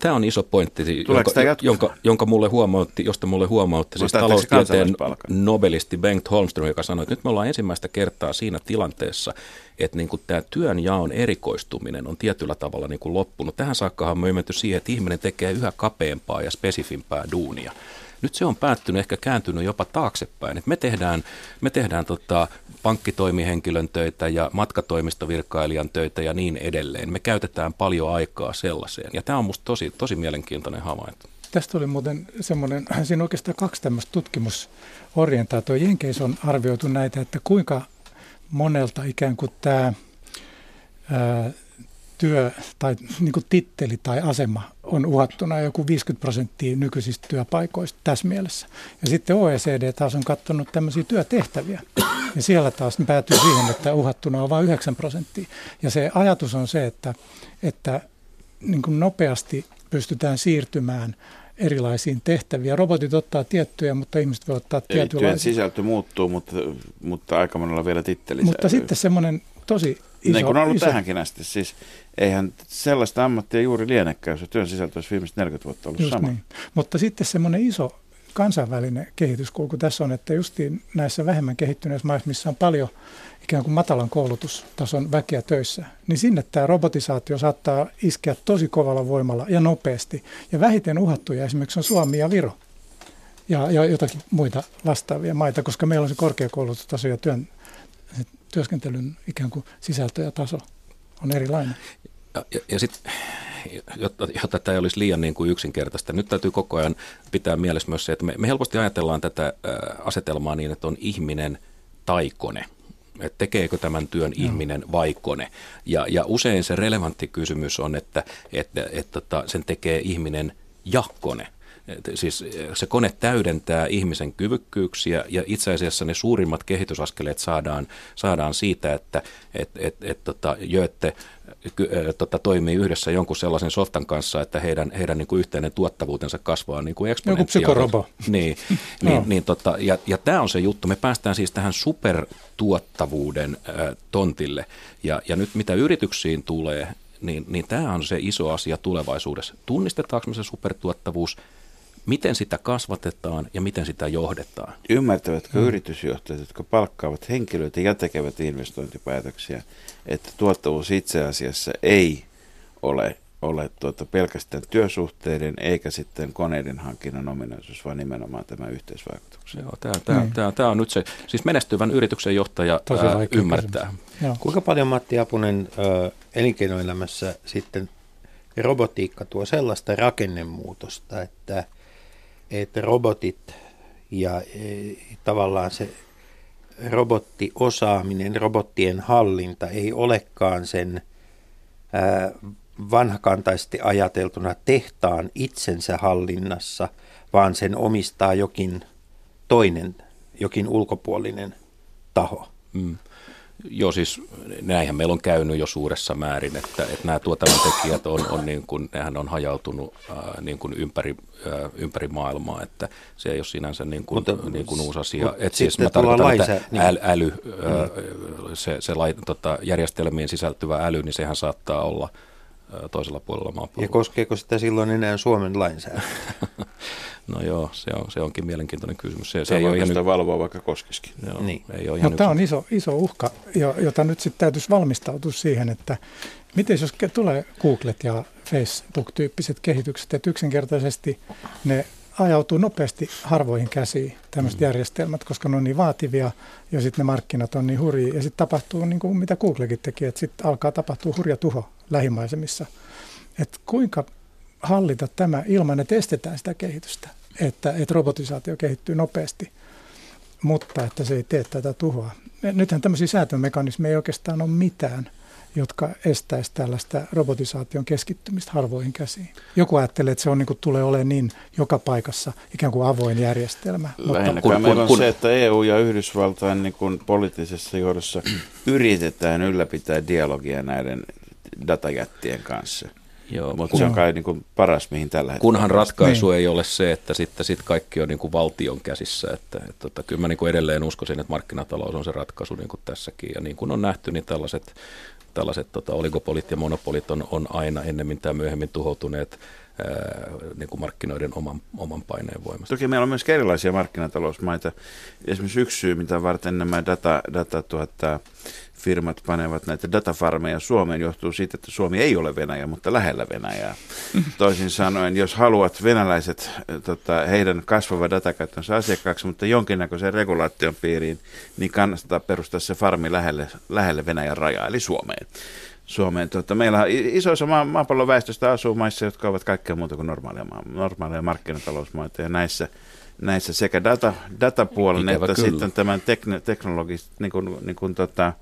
tämä on iso pointti, jonka, jonka, jonka mulle huomautti, josta mulle huomautti siis taloustieteen nobelisti Bengt Holmström, joka sanoi, että nyt me ollaan ensimmäistä kertaa siinä tilanteessa, että niin tämä työnjaon erikoistuminen on tietyllä tavalla niin kuin loppunut. Tähän saakkahan me menty siihen, että ihminen tekee yhä kapeampaa ja spesifimpää duunia. Nyt se on päättynyt, ehkä kääntynyt jopa taaksepäin. Et me tehdään, me tehdään tota pankkitoimihenkilön töitä ja matkatoimistovirkailijan töitä ja niin edelleen. Me käytetään paljon aikaa sellaiseen. Ja tämä on minusta tosi, tosi mielenkiintoinen havainto. Tästä oli muuten semmoinen, siinä oikeastaan kaksi tämmöistä tutkimusorientaatioa. Jenkeissä on arvioitu näitä, että kuinka monelta ikään kuin tämä työ tai niin kuin titteli tai asema on uhattuna joku 50 prosenttia nykyisistä työpaikoista tässä mielessä. Ja sitten OECD taas on katsonut tämmöisiä työtehtäviä. Ja siellä taas päätyy siihen, että uhattuna on vain 9 prosenttia. Ja se ajatus on se, että, että niin kuin nopeasti pystytään siirtymään erilaisiin tehtäviin. Robotit ottaa tiettyjä, mutta ihmiset voi ottaa tietynlaisia. Työn sisältö muuttuu, mutta, mutta aika monella vielä titteli Mutta sitten semmoinen tosi iso... Niin kuin on ollut iso... tähänkin asti. Siis eihän sellaista ammattia juuri lienekään, jos työn sisältö olisi viimeiset 40 vuotta ollut Just sama. Niin. Mutta sitten semmoinen iso kansainvälinen kehityskulku tässä on, että justiin näissä vähemmän kehittyneissä maissa, missä on paljon ikään kuin matalan koulutustason väkeä töissä, niin sinne tämä robotisaatio saattaa iskeä tosi kovalla voimalla ja nopeasti. Ja vähiten uhattuja esimerkiksi on Suomi ja Viro ja, ja jotakin muita vastaavia maita, koska meillä on se korkeakoulutustaso ja työn, työskentelyn ikään kuin sisältö ja taso on erilainen. Ja, ja, ja sitten, jotta, jotta tämä ei olisi liian niin kuin yksinkertaista, nyt täytyy koko ajan pitää mielessä myös se, että me, me helposti ajatellaan tätä ä, asetelmaa niin, että on ihminen tai kone. että tekeekö tämän työn ihminen vai kone. Ja, ja usein se relevantti kysymys on, että, että, että, että tota, sen tekee ihminen ja kone. Siis se kone täydentää ihmisen kyvykkyyksiä ja itse asiassa ne suurimmat kehitysaskeleet saadaan, saadaan siitä, että et, et, et, tota, Jötte tota, toimii yhdessä jonkun sellaisen softan kanssa, että heidän, heidän niin kuin yhteinen tuottavuutensa kasvaa niin kuin eksponentiaalisesti. Joku psykorobo. Niin, niin, no. niin tota, ja, ja tämä on se juttu. Me päästään siis tähän supertuottavuuden äh, tontille. Ja, ja nyt mitä yrityksiin tulee, niin, niin tämä on se iso asia tulevaisuudessa. Tunnistetaanko me se supertuottavuus miten sitä kasvatetaan ja miten sitä johdetaan. Ymmärtävätkö mm. yritysjohtajat, jotka palkkaavat henkilöitä ja tekevät investointipäätöksiä, että tuottavuus itse asiassa ei ole, ole tuota pelkästään työsuhteiden eikä sitten koneiden hankinnan ominaisuus, vaan nimenomaan tämä yhteisvaikutuksen. Joo, tämä, tämä, mm. tämä, tämä on nyt se, siis menestyvän yrityksen johtaja ää, ymmärtää. Kuinka paljon Matti Apunen ä, elinkeinoelämässä sitten robotiikka tuo sellaista rakennemuutosta, että – että robotit ja e, tavallaan se robottiosaaminen, robottien hallinta ei olekaan sen vanhakantaisesti ajateltuna tehtaan itsensä hallinnassa, vaan sen omistaa jokin toinen, jokin ulkopuolinen taho. Mm. Joo, siis näinhän meillä on käynyt jo suuressa määrin, että, että nämä tuotannontekijät on, on niin kuin, nehän on hajautunut ää, niin kuin ympäri, ää, ympäri maailmaa, että se ei ole sinänsä niin kuin, mutta, niin kuin uusi asia. Mutta että siis mä tarkoitan, laisa, että niin. äly, ää, se, se lai, tota, järjestelmiin sisältyvä äly, niin sehän saattaa olla toisella puolella maapalloa. Ja koskeeko sitä silloin enää Suomen lainsäädäntöä? No joo, se, on, se onkin mielenkiintoinen kysymys. Se, se ei ole ihan valvoa vaikka koskisikin. Joo, niin. ei ole Mutta tämä on iso, iso uhka, jota nyt sitten täytyisi valmistautua siihen, että miten jos tulee Googlet ja Facebook-tyyppiset kehitykset, että yksinkertaisesti ne ajautuu nopeasti harvoihin käsiin tämmöiset mm. järjestelmät, koska ne on niin vaativia ja sitten ne markkinat on niin hurjia. Ja sitten tapahtuu niin kuin mitä Googlekin teki, että sitten alkaa tapahtua hurja tuho lähimaisemissa. Että kuinka hallita tämä ilman, että estetään sitä kehitystä, että, että robotisaatio kehittyy nopeasti, mutta että se ei tee tätä tuhoa. Nythän tämmöisiä säätömekanismeja ei oikeastaan ole mitään, jotka estäisi tällaista robotisaation keskittymistä harvoihin käsiin. Joku ajattelee, että se on, niin kuin, tulee olemaan niin joka paikassa ikään kuin avoin järjestelmä. Lähinnä kun, meillä on kun, se, että EU ja Yhdysvaltain niin kuin poliittisessa johdossa yritetään ylläpitää dialogia näiden datajättien kanssa – Joo, mutta se on kai niin kuin paras, mihin tällä hetkellä. Kunhan ratkaisu niin. ei ole se, että sitten sit kaikki on niin kuin valtion käsissä. Että, että, että kyllä mä niin kuin edelleen uskoisin, että markkinatalous on se ratkaisu niin kuin tässäkin. Ja niin kuin on nähty, niin tällaiset, tällaiset tota, oligopolit ja monopolit on, on aina ennemmin tai myöhemmin tuhoutuneet ää, niin kuin markkinoiden oman, oman paineen voimasta. Toki meillä on myös erilaisia markkinatalousmaita. Esimerkiksi yksi syy, mitä varten nämä data, data tuota, firmat panevat näitä datafarmeja Suomeen johtuu siitä, että Suomi ei ole Venäjä, mutta lähellä Venäjää. Toisin sanoen, jos haluat venäläiset, tota, heidän kasvava datakäyttönsä asiakkaaksi, mutta jonkinnäköisen regulaation piiriin, niin kannattaa perustaa se farmi lähelle, lähelle Venäjän rajaa, eli Suomeen. Suomeen. Tota, meillä iso osa maa, maapallon väestöstä asuu maissa, jotka ovat kaikkea muuta kuin normaaleja, normaaleja markkinatalousmaita, ja näissä – näissä sekä data, datapuolen Ikävä että kyllä. sitten tämän tekn, teknologis, niin kuin, niin kuin tota,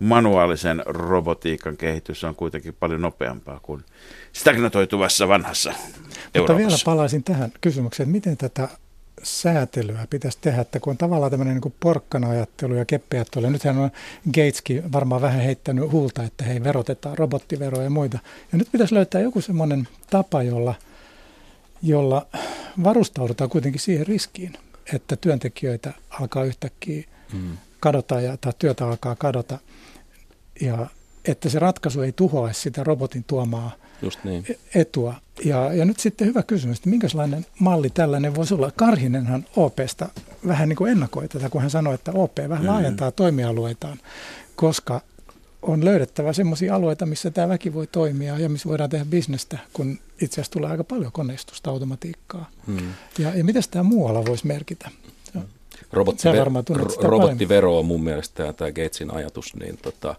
manuaalisen robotiikan kehitys on kuitenkin paljon nopeampaa kuin stagnatoituvassa vanhassa Mutta Euroopassa. vielä palaisin tähän kysymykseen, että miten tätä säätelyä pitäisi tehdä, että kun on tavallaan tämmöinen niin porkkana-ajattelu ja keppiajattelu, nythän on Gateskin varmaan vähän heittänyt huulta, että hei verotetaan robottiveroja ja muita. Ja nyt pitäisi löytää joku semmoinen tapa, jolla – jolla varustaudutaan kuitenkin siihen riskiin, että työntekijöitä alkaa yhtäkkiä mm. kadota ja, tai työtä alkaa kadota. Ja että se ratkaisu ei tuhoa sitä robotin tuomaa Just niin. E-, etua. Ja, ja nyt sitten hyvä kysymys, että minkälainen malli tällainen voisi olla? Karhinenhan OPsta vähän niin kuin ennakoi tätä, kun hän sanoi, että OP vähän mm. laajentaa toimialueitaan, koska on löydettävä sellaisia alueita, missä tämä väki voi toimia ja missä voidaan tehdä bisnestä, kun itse asiassa tulee aika paljon koneistusta, automatiikkaa. Hmm. Ja, ja mitä tämä muualla voisi merkitä? Robottive- robottivero on mun mielestä tämä Gatesin ajatus, niin tota,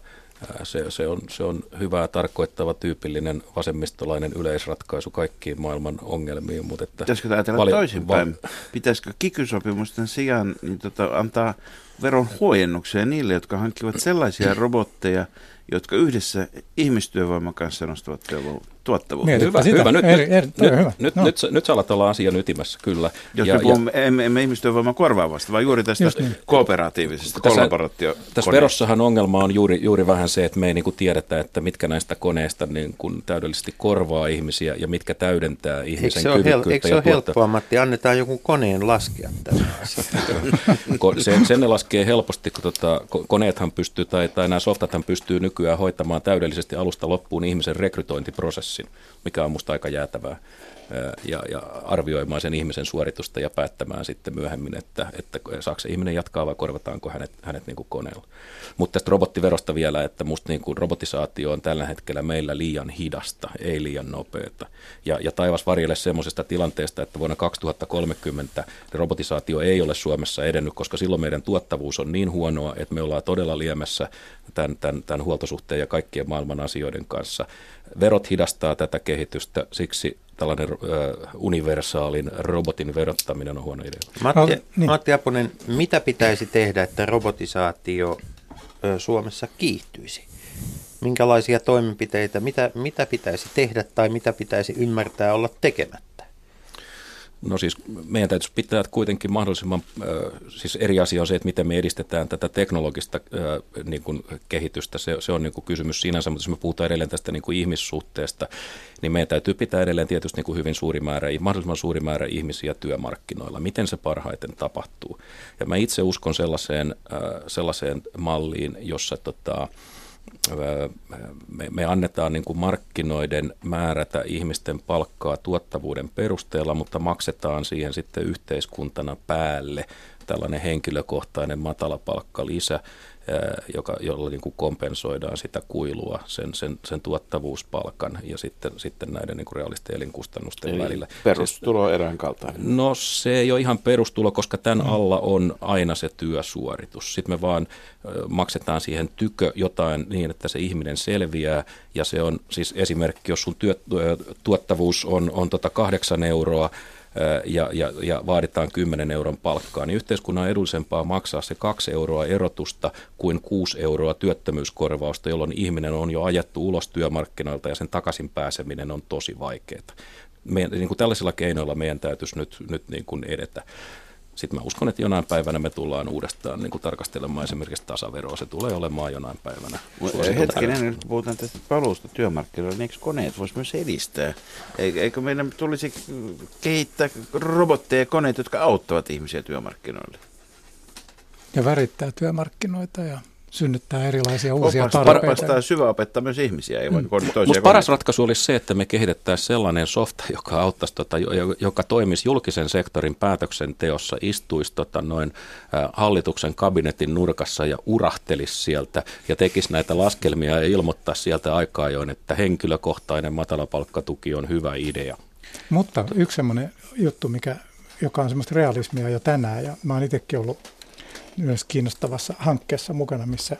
se, se, on, se on hyvä tarkoittava tyypillinen vasemmistolainen yleisratkaisu kaikkiin maailman ongelmiin. Mutta että Pitäisikö ajatella paljon, toisinpäin? Va- Pitäisikö kikysopimusten sijaan niin tota, antaa veron huojennuksia niille, jotka hankkivat sellaisia robotteja, jotka yhdessä ihmistyövoiman kanssa nostavat työvoimaa tuottavuutta. hyvä, sitä. hyvä. Nyt, eri, eri, nyt, hyvä. Nyt, no. nyt, nyt sä alat olla asian ytimessä, kyllä. Jos ja, me puhumme, ja, emme, emme ihmistyövoiman korvaavasta, vaan juuri tästä niin. kooperatiivisesta kollaboraatio Tässä verossahan ongelma on juuri, juuri vähän se, että me ei niin kuin tiedetä, että mitkä näistä koneista niin kuin täydellisesti korvaa ihmisiä ja mitkä täydentää ihmisen eikö kyvykkyyttä. Hel- eikö se ole helppoa, Matti? Annetaan joku koneen laskea tämä sen, sen ne laskee helposti, kun tota, koneethan pystyy, tai, tai nämä softathan pystyy nykyään hoitamaan täydellisesti alusta loppuun ihmisen rekrytointiprosessi prosessin, mikä on musta aika jäätävää ja, ja arvioimaan sen ihmisen suoritusta ja päättämään sitten myöhemmin, että, että saako se ihminen jatkaa vai korvataanko hänet, hänet niin kuin koneella. Mutta tästä robottiverosta vielä, että musta niin kuin robotisaatio on tällä hetkellä meillä liian hidasta, ei liian nopeata. Ja, ja taivas varjelle semmoisesta tilanteesta, että vuonna 2030 robotisaatio ei ole Suomessa edennyt, koska silloin meidän tuottavuus on niin huonoa, että me ollaan todella liemässä tämän, tämän, tämän huoltosuhteen ja kaikkien maailman asioiden kanssa. Verot hidastaa tätä kehitystä, siksi tällainen äh, universaalin robotin verottaminen on huono idea. Matti, no, niin. Matti Apunen, mitä pitäisi tehdä, että robotisaatio ö, Suomessa kiihtyisi? Minkälaisia toimenpiteitä, mitä, mitä pitäisi tehdä tai mitä pitäisi ymmärtää olla tekemättä? No siis meidän täytyisi pitää kuitenkin mahdollisimman, siis eri asia on se, että miten me edistetään tätä teknologista niin kuin kehitystä. Se, se on niin kuin kysymys sinänsä, mutta jos me puhutaan edelleen tästä niin kuin ihmissuhteesta, niin meidän täytyy pitää edelleen tietysti niin kuin hyvin suuri määrä, mahdollisimman suuri määrä ihmisiä työmarkkinoilla. Miten se parhaiten tapahtuu? Ja mä itse uskon sellaiseen, sellaiseen malliin, jossa tota, me, me annetaan niin kuin markkinoiden määrätä ihmisten palkkaa tuottavuuden perusteella, mutta maksetaan siihen sitten yhteiskuntana päälle tällainen henkilökohtainen matalapalkkalisä, joka, jolla niin kuin kompensoidaan sitä kuilua sen, sen, sen tuottavuuspalkan ja sitten, sitten näiden niin kuin realisten elinkustannusten Eli välillä. perustulo siis, erään kaltainen? No se ei ole ihan perustulo, koska tämän mm. alla on aina se työsuoritus. Sitten me vaan maksetaan siihen tykö jotain niin, että se ihminen selviää ja se on siis esimerkki, jos sun työ, tuottavuus on, on tota kahdeksan euroa, ja, ja, ja vaaditaan 10 euron palkkaa, niin yhteiskunnan edullisempaa maksaa se 2 euroa erotusta kuin 6 euroa työttömyyskorvausta, jolloin ihminen on jo ajettu ulos työmarkkinoilta ja sen takaisin pääseminen on tosi vaikeaa. Me, niin kuin tällaisilla keinoilla meidän täytyisi nyt, nyt niin kuin edetä. Sitten mä uskon, että jonain päivänä me tullaan uudestaan niin kuin tarkastelemaan esimerkiksi tasaveroa. Se tulee olemaan jonain päivänä. Hetkinen, nyt puhutaan tästä paluusta työmarkkinoilla, niin eikö koneet voisi myös edistää? Eikö meidän tulisi kehittää robotteja ja koneita, jotka auttavat ihmisiä työmarkkinoille? Ja värittää työmarkkinoita ja synnyttää erilaisia uusia Opas, tarpeita. Opastaa syvä opettaa myös ihmisiä. Ei mm. Mutta paras ratkaisu olisi se, että me kehitettäisiin sellainen softa, joka auttaisi, tota, joka toimisi julkisen sektorin päätöksenteossa, istuisi tota, noin hallituksen kabinetin nurkassa ja urahtelisi sieltä ja tekisi näitä laskelmia ja ilmoittaa sieltä aikaa ajoin, että henkilökohtainen matalapalkkatuki on hyvä idea. Mutta yksi semmoinen juttu, mikä, joka on semmoista realismia jo tänään, ja mä oon itsekin ollut myös kiinnostavassa hankkeessa mukana, missä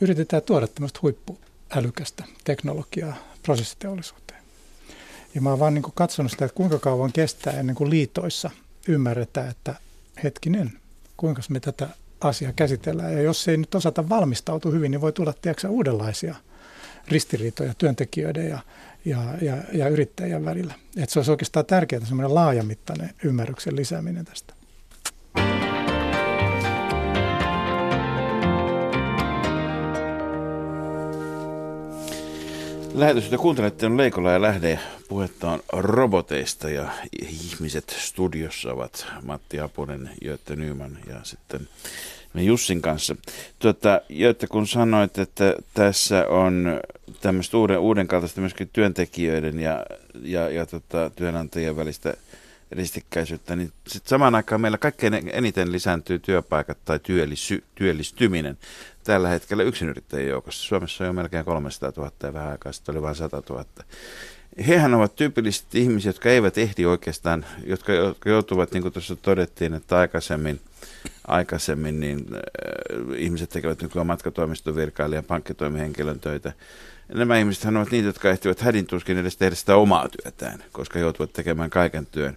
yritetään tuoda tämmöistä huippuälykästä teknologiaa prosessiteollisuuteen. Ja mä oon vaan niin katsonut sitä, että kuinka kauan kestää ennen kuin liitoissa ymmärretään, että hetkinen, kuinka me tätä asiaa käsitellään. Ja jos ei nyt osata valmistautua hyvin, niin voi tulla tiedätkö, uudenlaisia ristiriitoja työntekijöiden ja, ja, ja, ja yrittäjien välillä. Et se olisi oikeastaan tärkeää semmoinen laajamittainen ymmärryksen lisääminen tästä. Lähetystä kuuntelette on Leikola ja Lähde. Puhetta on roboteista ja ihmiset studiossa ovat Matti Apunen, Jötte Nyman ja sitten me Jussin kanssa. Tuota, Jötte, kun sanoit, että tässä on tämmöistä uuden, uuden kaltaista myöskin työntekijöiden ja, ja, ja tota, työnantajien välistä ristikkäisyyttä, niin sit samaan aikaan meillä kaikkein eniten lisääntyy työpaikat tai työllisy, työllistyminen tällä hetkellä yksinyrittäjien joukossa. Suomessa on jo melkein 300 000 ja vähän aikaa sitten oli vain 100 000. Hehän ovat tyypillisesti ihmisiä, jotka eivät ehdi oikeastaan, jotka, joutuvat, niin kuin tuossa todettiin, että aikaisemmin aikaisemmin, niin äh, ihmiset tekevät nykyään matkatoimistovirkailijan, pankkitoimihenkilön töitä. Nämä ihmiset ovat niitä, jotka ehtivät hädintuskin edes tehdä sitä omaa työtään, koska joutuvat tekemään kaiken työn.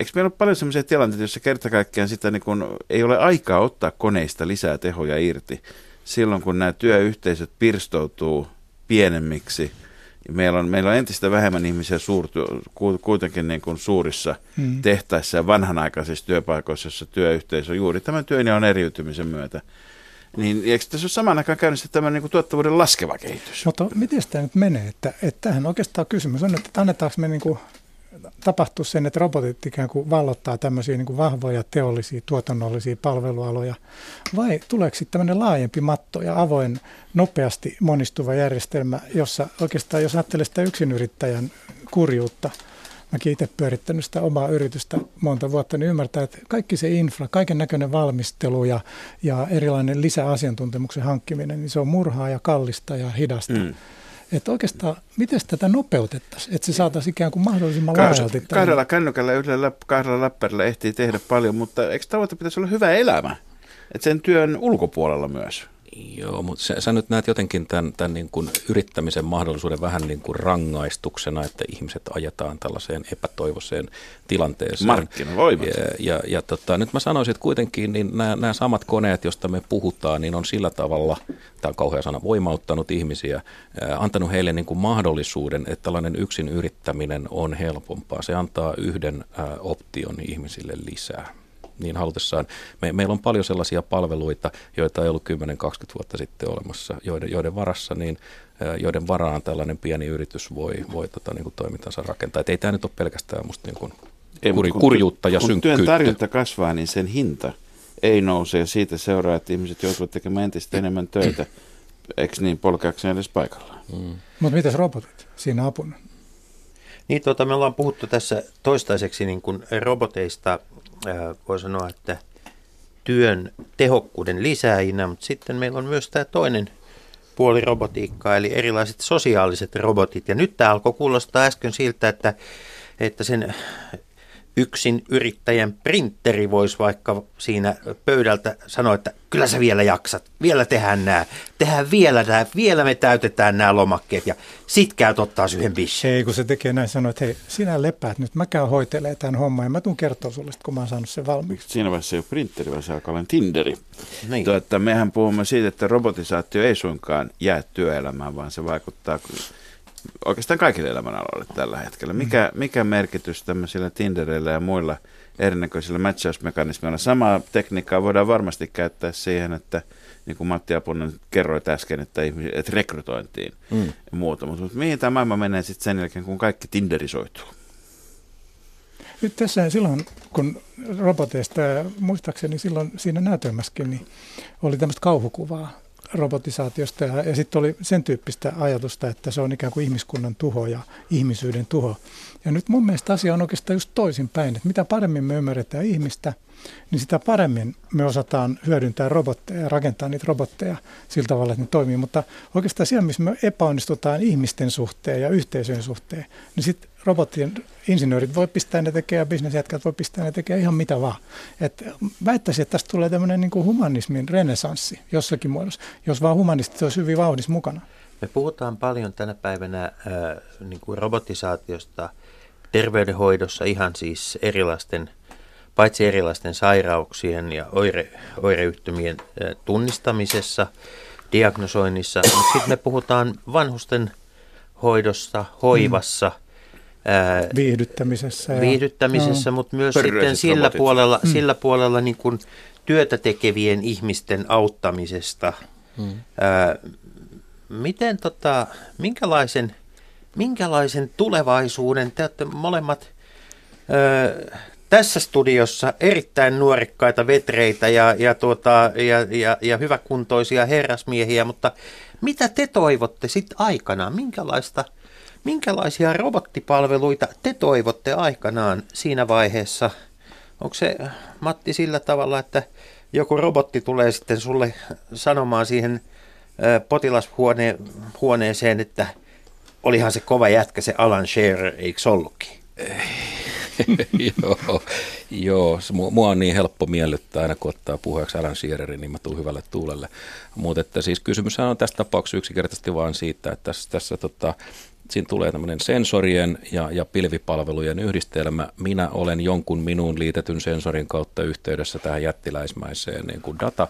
Eikö meillä ole paljon sellaisia tilanteita, joissa kerta kaikkiaan sitä niin kun ei ole aikaa ottaa koneista lisää tehoja irti silloin, kun nämä työyhteisöt pirstoutuu pienemmiksi – meillä on, meillä on entistä vähemmän ihmisiä suurtu, kuitenkin niin kuin suurissa mm. tehtaissa ja vanhanaikaisissa työpaikoissa, joissa työyhteisö juuri tämän työn ja on eriytymisen myötä. Niin eikö tässä ole samaan aikaan käynnissä tämä niin tuottavuuden laskeva kehitys? Mutta miten tämä nyt menee? Että, että tähän oikeastaan kysymys on, että annetaanko me niin kuin tapahtua sen, että robotit ikään kuin vallottaa tämmöisiä niin kuin vahvoja teollisia, tuotannollisia palvelualoja, vai tuleeko sitten tämmöinen laajempi matto ja avoin, nopeasti monistuva järjestelmä, jossa oikeastaan, jos ajattelee sitä yksinyrittäjän kurjuutta, mäkin itse pyörittänyt sitä omaa yritystä monta vuotta, niin ymmärtää, että kaikki se infra, kaiken näköinen valmistelu ja, ja erilainen lisäasiantuntemuksen hankkiminen, niin se on murhaa ja kallista ja hidasta. Mm. Että oikeastaan, miten tätä nopeutettaisiin, että se saataisiin ikään kuin mahdollisimman Kahdella, laajalti? Kahdella kännykällä ja yhdellä kahdella läppärillä ehtii tehdä paljon, mutta eikö tavoite pitäisi olla hyvä elämä? Että sen työn ulkopuolella myös. Joo, mutta sä, sä nyt näet jotenkin tämän, tämän niin kuin yrittämisen mahdollisuuden vähän niin kuin rangaistuksena, että ihmiset ajetaan tällaiseen epätoivoiseen tilanteeseen. Markkinavoimat. Ja, ja, ja tota, nyt mä sanoisin, että kuitenkin niin nämä, nämä samat koneet, joista me puhutaan, niin on sillä tavalla, tämä on kauhea sana, voimauttanut ihmisiä, äh, antanut heille niin kuin mahdollisuuden, että tällainen yksin yrittäminen on helpompaa. Se antaa yhden äh, option ihmisille lisää niin halutessaan. Me, meillä on paljon sellaisia palveluita, joita ei ollut 10-20 vuotta sitten olemassa, joiden, joiden varassa niin joiden varaan tällainen pieni yritys voi, voi tota, niin kuin toimintansa rakentaa. Et ei tämä nyt ole pelkästään musta niin kuin ei, kuri, kun, kurjuutta ja kun synkkyyttä. Kun työn tarjonta kasvaa, niin sen hinta ei nouse ja siitä seuraa, että ihmiset joutuvat tekemään entistä enemmän töitä. Eikö niin polkeakseen edes paikallaan? Mm. Mutta mitäs robotit siinä apuna? Niin, tuota, me ollaan puhuttu tässä toistaiseksi niin kuin roboteista voi sanoa, että työn tehokkuuden lisäjinä, mutta sitten meillä on myös tämä toinen puoli robotiikkaa, eli erilaiset sosiaaliset robotit. Ja nyt tämä alkoi kuulostaa äsken siltä, että, että sen yksin yrittäjän printeri voisi vaikka siinä pöydältä sanoa, että kyllä sä vielä jaksat, vielä tehdään nämä, tehdään vielä nämä, vielä me täytetään nämä lomakkeet ja sit käyt ottaa yhden bishi. Ei, kun se tekee näin, sanoo, että hei, sinä lepäät nyt, mä käyn hoitelee tämän homman ja mä tuun kertoa sulle, kun mä oon saanut sen valmiiksi. Siinä vaiheessa ei ole printeri, vaan se alkaa olla Tinderi. Niin. Tuo, että mehän puhumme siitä, että robotisaatio ei suinkaan jää työelämään, vaan se vaikuttaa oikeastaan kaikille elämänaloille tällä hetkellä. Mikä, mikä merkitys tämmöisillä Tindereillä ja muilla erinäköisillä matchausmekanismeilla? Samaa tekniikkaa voidaan varmasti käyttää siihen, että niin kuin Matti Apunen kerroit äsken, että, että rekrytointiin mm. ja muuta. Mutta, mutta mihin tämä maailma menee sitten sen jälkeen, kun kaikki Tinderisoituu? Nyt tässä silloin, kun roboteista, muistaakseni silloin siinä näytelmässäkin, niin oli tämmöistä kauhukuvaa robotisaatiosta ja, ja sitten oli sen tyyppistä ajatusta, että se on ikään kuin ihmiskunnan tuho ja ihmisyyden tuho. Ja nyt mun mielestä asia on oikeastaan just toisinpäin, että mitä paremmin me ymmärretään ihmistä, niin sitä paremmin me osataan hyödyntää robotteja ja rakentaa niitä robotteja sillä tavalla, että ne toimii. Mutta oikeastaan siellä, missä me epäonnistutaan ihmisten suhteen ja yhteisöjen suhteen, niin sitten robottien insinöörit voi pistää ne tekemään bisnesjätkät voi pistää ne tekemään ihan mitä vaan. Et väittäisin, että tästä tulee tämmöinen niin humanismin renesanssi jossakin muodossa, jos vaan humanistit olisi hyvin vauhdissa mukana. Me puhutaan paljon tänä päivänä äh, niin kuin robotisaatiosta terveydenhoidossa ihan siis erilaisten, paitsi erilaisten sairauksien ja oire, oireyhtymien tunnistamisessa, diagnosoinnissa, mutta sitten me puhutaan vanhusten hoidossa, hoivassa, mm ää, viihdyttämisessä. Ja, viihdyttämisessä, no, mutta myös sitten sillä robotit. puolella, mm. sillä puolella niin kuin työtä tekevien ihmisten auttamisesta. Mm. Ää, miten tota, minkälaisen, minkälaisen tulevaisuuden te olette molemmat ää, tässä studiossa erittäin nuorikkaita vetreitä ja, ja, tuota, ja, ja, ja hyväkuntoisia herrasmiehiä, mutta mitä te toivotte sitten aikanaan? Minkälaista – Minkälaisia robottipalveluita te toivotte aikanaan siinä vaiheessa? Onko se, Matti, sillä tavalla, että joku robotti tulee sitten sulle sanomaan siihen potilashuoneeseen, että olihan se kova jätkä se Alan Shearer, eikö ollutkin? joo, joo, mua on niin helppo miellyttää aina, kun ottaa puheeksi Alan Shearerin, niin mä tuun hyvälle tuulelle. Mutta että siis kysymys on tässä tapauksessa yksinkertaisesti vain siitä, että tässä, tässä tota, siinä tulee tämmöinen sensorien ja, ja pilvipalvelujen yhdistelmä. Minä olen jonkun minuun liitetyn sensorin kautta yhteydessä tähän jättiläismäiseen niin kuin data,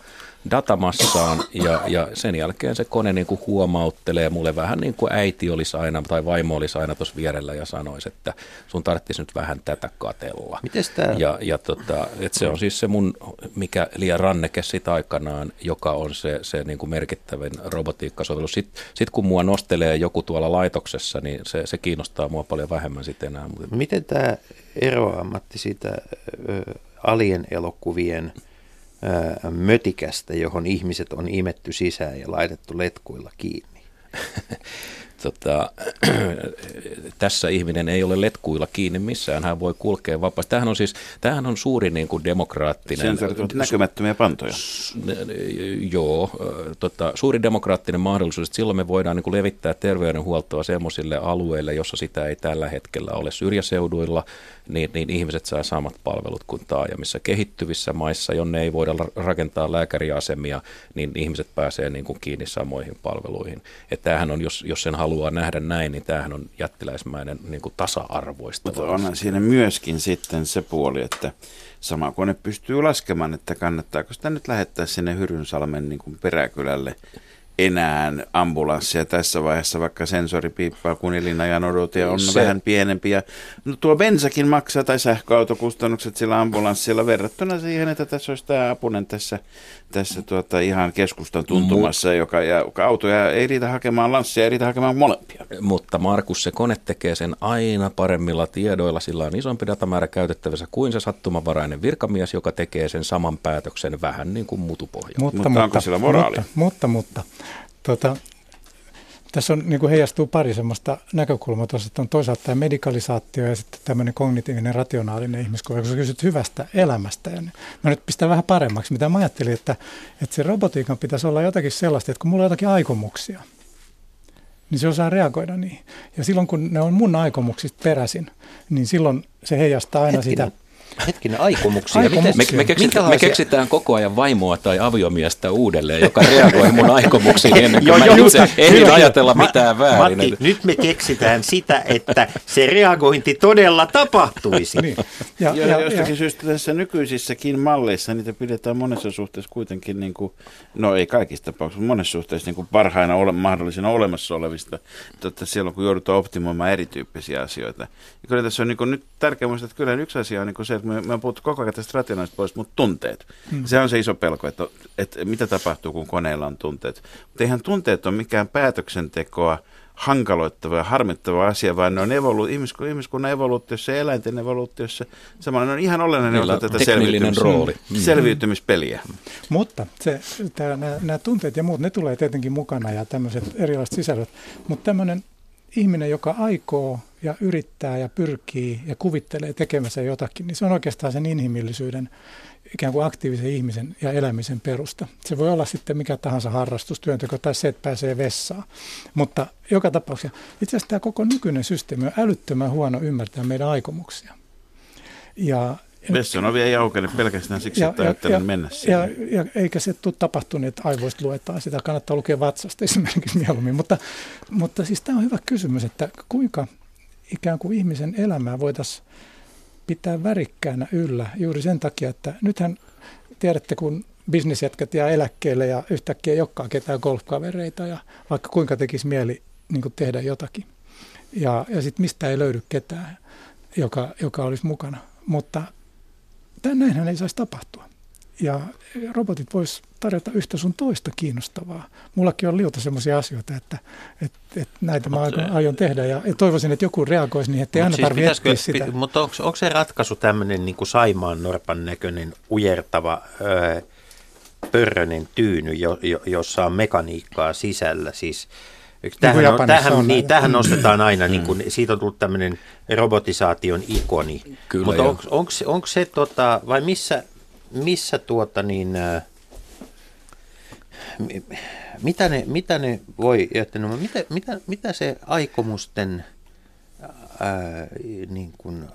datamassaan ja, ja sen jälkeen se kone niin kuin huomauttelee mulle vähän niin kuin äiti olisi aina tai vaimo olisi aina tuossa vierellä ja sanoisi, että sun tarvitsisi nyt vähän tätä katella. Mites tää? Ja, ja tota, että se on siis se mun, mikä liian ranneke sit aikanaan, joka on se, se niin kuin merkittävin robotiikkasovellus. Sitten sit kun mua nostelee joku tuolla laitoksessa, niin se, se kiinnostaa mua paljon vähemmän sitten enää. Miten tämä eroaa, Matti, siitä alien elokuvien – mötikästä, johon ihmiset on imetty sisään ja laitettu letkuilla kiinni. tota, tässä ihminen ei ole letkuilla kiinni missään, hän voi kulkea vapaasti. Tämähän on siis, tämähän on suuri niin kuin demokraattinen... Sensorit näkymättömiä pantoja. Joo, tota, suuri demokraattinen mahdollisuus, että silloin me voidaan niin kuin levittää terveydenhuoltoa sellaisille alueille, jossa sitä ei tällä hetkellä ole syrjäseuduilla, niin, niin ihmiset saa samat palvelut kuin taajamissa. Kehittyvissä maissa, jonne ei voida rakentaa lääkäriasemia, niin ihmiset pääsee niin kuin kiinni samoihin palveluihin. Että tämähän on, jos, jos sen haluaa nähdä näin, niin tämähän on jättiläismäinen niin kuin tasa-arvoista. Mutta onhan siinä myöskin sitten se puoli, että sama kone pystyy laskemaan, että kannattaako sitä nyt lähettää sinne Hyrynsalmen niin kuin peräkylälle enää ambulanssia tässä vaiheessa, vaikka sensori piippaa, kun elinajan odote on se. vähän pienempi. Ja, no tuo bensakin maksaa tai sähköautokustannukset sillä ambulanssilla verrattuna siihen, että tässä olisi tämä apunen tässä, tässä tuota ihan keskustan tuntumassa, Mut, joka, ja, joka autoja ei riitä hakemaan lanssia, ei riitä hakemaan molempia. Mutta Markus, se kone tekee sen aina paremmilla tiedoilla, sillä on isompi datamäärä käytettävissä kuin se sattumanvarainen virkamies, joka tekee sen saman päätöksen vähän niin kuin mutupohja. Mutta, mutta, mutta onko sillä moraali? Mutta, mutta, mutta Tota, tässä on, niin kuin heijastuu pari semmoista näkökulmaa tuossa, että on toisaalta tämä medikalisaatio ja sitten tämmöinen kognitiivinen rationaalinen ihmiskuva, kun sä kysyt hyvästä elämästä. Ja mä nyt pistän vähän paremmaksi, mitä mä ajattelin, että, että se robotiikan pitäisi olla jotakin sellaista, että kun mulla on jotakin aikomuksia, niin se osaa reagoida niihin. Ja silloin kun ne on mun aikomuksista peräisin, niin silloin se heijastaa aina Hetkinen. sitä Hetkinen, aikomuksia. aikomuksia. Me, me, keksitään, me keksitään koko ajan vaimoa tai aviomiestä uudelleen, joka reagoi mun aikomuksiin ennen kuin jo, mä itse ehdin ajatella Ma, mitään väärin. Matti, nyt me keksitään sitä, että se reagointi todella tapahtuisi. niin. Ja, ja, ja jostakin ja. syystä tässä nykyisissäkin malleissa niitä pidetään monessa suhteessa kuitenkin, niin kuin, no ei kaikista tapauksissa, monessa suhteessa niin kuin parhaina ole, mahdollisina olemassa olevista. Totta, silloin kun joudutaan optimoimaan erityyppisiä asioita. Ja kyllä tässä on niin kuin, nyt tärkeää muistaa, että kyllä yksi asia on niin kuin se, että me, me on puhuttu koko ajan tästä rationaalista pois, mutta tunteet. Hmm. Se on se iso pelko, että, että mitä tapahtuu, kun koneella on tunteet. Mutta eihän tunteet ole mikään päätöksentekoa hankaloittava ja harmittava asia, vaan ne on evolu- ihmisku- ihmiskunnan evoluutiossa ja eläinten evoluutiossa. Samoin on ihan olennainen osa tätä selviytymis- rooli. Hmm. selviytymispeliä. Mutta se, tää, nämä, nämä tunteet ja muut, ne tulee tietenkin mukana ja tämmöiset erilaiset sisällöt. Mutta tämmöinen ihminen, joka aikoo ja yrittää ja pyrkii ja kuvittelee tekemänsä jotakin, niin se on oikeastaan sen inhimillisyyden ikään kuin aktiivisen ihmisen ja elämisen perusta. Se voi olla sitten mikä tahansa harrastus, työnteko tai se, että pääsee vessaan. Mutta joka tapauksessa itse asiassa tämä koko nykyinen systeemi on älyttömän huono ymmärtää meidän aikomuksia. Ja ovi ei aukene pelkästään siksi, ja, että ajattelen ja, mennä Ja, ja, eikä se tule tapahtunut, että aivoista luetaan. Sitä kannattaa lukea vatsasta esimerkiksi mieluummin. Mutta, mutta siis tämä on hyvä kysymys, että kuinka ikään kuin ihmisen elämää voitaisiin pitää värikkäänä yllä juuri sen takia, että nythän tiedätte, kun bisnesjätkät jää eläkkeelle ja yhtäkkiä ei olekaan ketään golfkavereita ja vaikka kuinka tekisi mieli niin kuin tehdä jotakin. Ja, ja sitten mistä ei löydy ketään, joka, joka olisi mukana. Mutta näinhän ei saisi tapahtua. Ja robotit vois tarjota yhtä sun toista kiinnostavaa. Mullakin on liuta sellaisia asioita, että, että, että näitä Mut, mä aion, aion tehdä ja, toivoisin, että joku reagoisi niin, että ei aina siis tarvitse etsiä sitä. Mutta onko, onko se ratkaisu tämmöinen niin kuin Saimaan Norpan näköinen ujertava öö, pörrönen tyyny, jo, jo, jossa on mekaniikkaa sisällä? Siis Tähän, niin on, tähän, on niin, tähän nostetaan aina, niin kuin, siitä on tullut tämmöinen robotisaation ikoni. Kyllä Mutta onko, onko, onko se, tota, vai missä, missä tuota niin, äh, mitä, ne, mitä ne voi, että no, mitä, mitä, mitä se aikomusten ää, äh, niin kuin,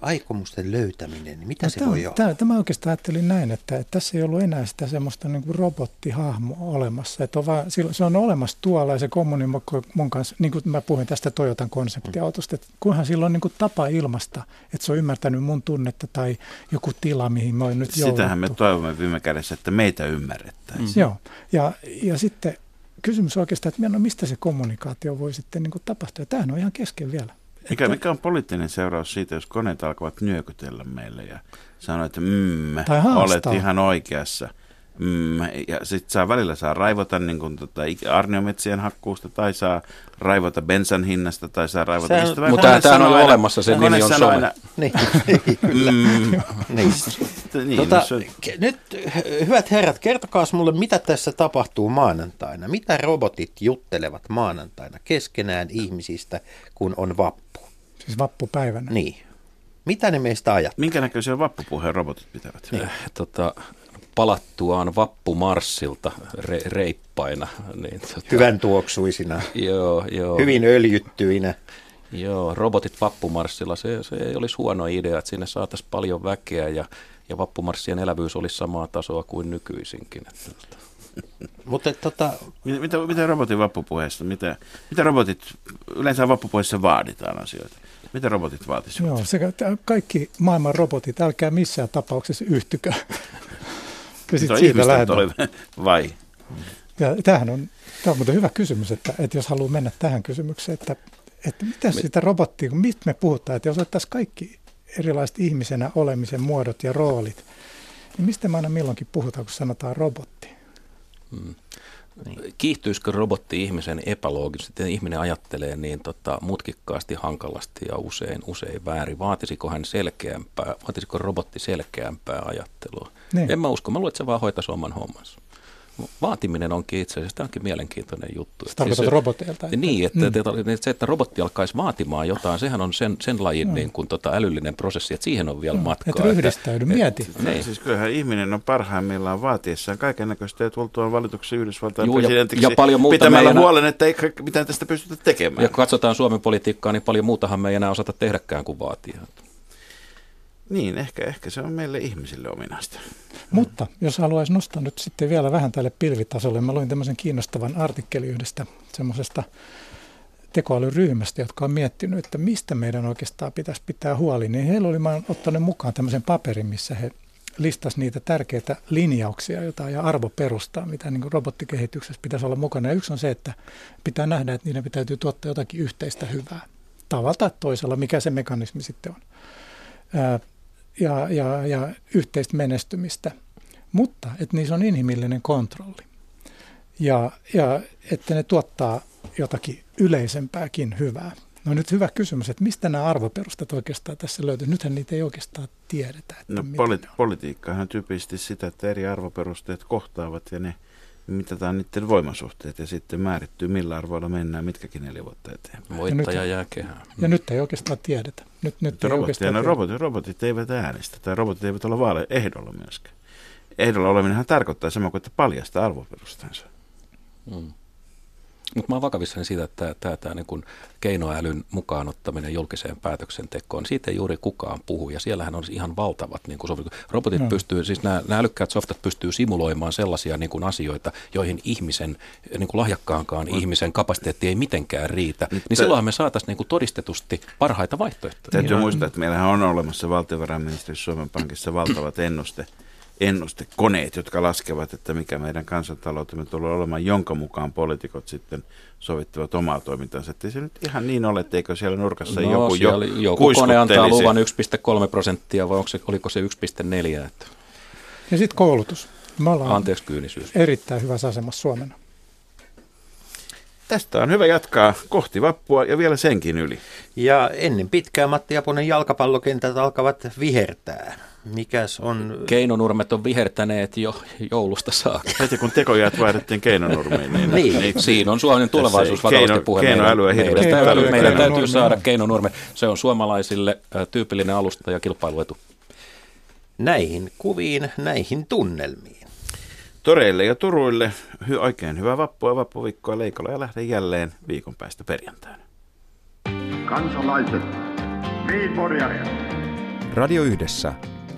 aikomusten löytäminen, niin mitä no, se tämä, voi olla? Tämä, tämä oikeastaan ajattelin näin, että, että tässä ei ollut enää sitä semmoista niin kuin robottihahmo olemassa. Että on vaan, se on olemassa tuolla ja se kommunimoi mun kanssa, niin kuin mä puhuin tästä Toyotan konseptiautosta, että kunhan sillä on niin kuin tapa ilmasta, että se on ymmärtänyt mun tunnetta tai joku tila, mihin mä oon nyt Sitähän jouduttu. me toivomme viime kädessä, että meitä ymmärrettäisiin. Mm. Joo, ja, ja sitten kysymys oikeastaan, että no mistä se kommunikaatio voi sitten niin kuin tapahtua. Ja tämähän on ihan kesken vielä. Mikä, Että- mikä on poliittinen seuraus siitä, jos koneet alkavat nyökytellä meille ja sanoo, että mm, olet ihan oikeassa. Mm, ja sitten saa välillä saa raivota niin kuin tota, arniometsien hakkuusta tai saa raivota bensan hinnasta tai saa raivota Sehän- mistä. Mutta tämähän on aina- olemassa, sen kone nimi on some. aina, Niin, kyllä. Mm, niin. niin, Tota, no se, nyt, hy- hyvät herrat, kertokaa mulle, mitä tässä tapahtuu maanantaina. Mitä robotit juttelevat maanantaina keskenään ihmisistä, kun on vappu? Siis vappupäivänä. Niin. Mitä ne meistä ajattelee? minkä näköisiä vappupuheen robotit pitävät? Niin. Tota, palattuaan vappumarssilta re, reippaina. Niin, tota, Hyvän tuoksuisina, Joo, joo. hyvin öljyttyinä. Joo, robotit vappumarssilla, se, se ei olisi huono idea, että sinne saataisiin paljon väkeä ja, ja vappumarssien elävyys olisi samaa tasoa kuin nykyisinkin. Että, tota, Mutta tota, Mitä, mitä, mitä robotin vappupuheesta, mitä, mitä robotit, yleensä vappupuheessa vaaditaan asioita? Mitä robotit vaatisivat? Joo, sekä kaikki maailman robotit, älkää missään tapauksessa yhtykö. Ja Nyt sit on siitä lähdetään. vai? Ja tämähän on, tämä on muuten hyvä kysymys, että, että jos haluaa mennä tähän kysymykseen, että, että mitä sitä robottia, kun mistä me puhutaan, että jos otettaisiin kaikki erilaiset ihmisenä olemisen muodot ja roolit, niin mistä me aina milloinkin puhutaan, kun sanotaan robotti? Mm. Kiihtyisikö robotti ihmisen epäloogisesti, ihminen ajattelee niin tota, mutkikkaasti, hankalasti ja usein, usein väärin? Vaatisiko hän selkeämpää, vaatisiko robotti selkeämpää ajattelua? Niin. En mä usko, mä luulen, että se vaan hoitaisi oman hommansa. Vaatiminen onkin itse asiassa, tämä onkin mielenkiintoinen juttu. Se tarkoitat Siis- roboteilta. että- Niin, että, Mm. että, että se, että robotti alkaisi vaatimaan jotain, sehän on sen, sen lajin niin kuin, tota, älyllinen prosessi, että siihen on vielä Mm, matkaa. että ryhdistäydy, mieti. Niin. Siis kyllähän ihminen on parhaimmillaan vaatiessaan kaiken näköistä ja tultuaan valituksi Yhdysvaltain Juu, ja- presidentiksi ja paljon muuta pitämällä meidän- huolen, että ei mitään tästä pystytä tekemään. Ja kun katsotaan Suomen politiikkaa, niin paljon muutahan me ei enää osata tehdäkään kuin vaatia. Niin, ehkä, ehkä se on meille ihmisille ominaista. Mutta jos haluaisi nostaa nyt sitten vielä vähän tälle pilvitasolle, mä luin tämmöisen kiinnostavan artikkelin yhdestä semmoisesta tekoälyryhmästä, jotka on miettinyt, että mistä meidän oikeastaan pitäisi pitää huoli, niin heillä oli, mä ottanut mukaan tämmöisen paperin, missä he listas niitä tärkeitä linjauksia jota, ja arvoperustaa, mitä niin kuin robottikehityksessä pitäisi olla mukana. Ja yksi on se, että pitää nähdä, että niiden täytyy tuottaa jotakin yhteistä hyvää. Tavalla tai toisella, mikä se mekanismi sitten on. Ja, ja, ja yhteistä menestymistä, mutta että niissä on inhimillinen kontrolli. Ja, ja että ne tuottaa jotakin yleisempääkin hyvää. No nyt hyvä kysymys, että mistä nämä arvoperustat oikeastaan tässä löytyy? Nythän niitä ei oikeastaan tiedetä. Että No poli- politiikkahan tyypillisesti sitä, että eri arvoperusteet kohtaavat ja ne mitataan niiden voimasuhteet ja sitten määrittyy millä arvoilla mennään mitkäkin neljä vuotta eteenpäin. Voittaja nyt- jää kehään. Ja nyt ei oikeastaan tiedetä. Nyt, nyt ei oikeastaan no tiedetä. robotit, robotit eivät äänestä tai robotit eivät ole vaale ehdolla myöskään. Ehdolla oleminenhan tarkoittaa sama kuin, että paljasta arvoperustansa. Mm. Mutta mä oon vakavissani siitä, että tämä, tämä, niin kuin keinoälyn mukaan ottaminen julkiseen päätöksentekoon, siitä ei juuri kukaan puhu. Ja siellähän on ihan valtavat niin kuin Robotit No. pystyy, siis nämä, nämä älykkäät softat pystyy simuloimaan sellaisia niin kuin asioita, joihin ihmisen, niin kuin lahjakkaankaan ihmisen kapasiteetti ei mitenkään riitä. Nyt Niin silloinhan me saataisiin niin kuin todistetusti parhaita vaihtoehtoja. Täytyy Niin. muistaa, että meillähän on olemassa valtiovarainministeriössä Suomen Pankissa valtavat ennuste, ennustekoneet, jotka laskevat, että mikä meidän kansantaloutemme tulee olemaan, jonka mukaan poliitikot sitten sovittavat omaa toimintansa. Että ei se nyt ihan niin ole, etteikö siellä nurkassa No, joku siellä jo joku kone antaa luvan 1,3 prosenttia vai onko se, oliko se 1,4? Että, Ja sitten koulutus. Me ollaan anteeksi kyynisyys. erittäin hyvässä asemassa Suomena. Tästä on hyvä jatkaa kohti vappua ja vielä senkin yli. Ja ennen pitkää Matti Japonen jalkapallokentät alkavat vihertää. Mikäs on... Keinonurmet on vihertäneet jo joulusta saakka. Heti kun tekojäät vaihdettiin keinonurmiin, niin, Niin. Siinä on Suomen tulevaisuus vakavasti keino- puheen. keinoälyä meidän, hirveästi meidän, tarvita. täytyy, meidän täytyy saada keinonurme. Se on suomalaisille äh, tyypillinen alusta ja kilpailuetu. Näihin kuviin, näihin tunnelmiin. Toreille ja Turuille hy- oikein hyvää vappua, vappuviikkoa Leikolla ja lähden jälleen viikon päästä perjantaina. Kansalaiset, Viinporjare, Radio Yhdessä,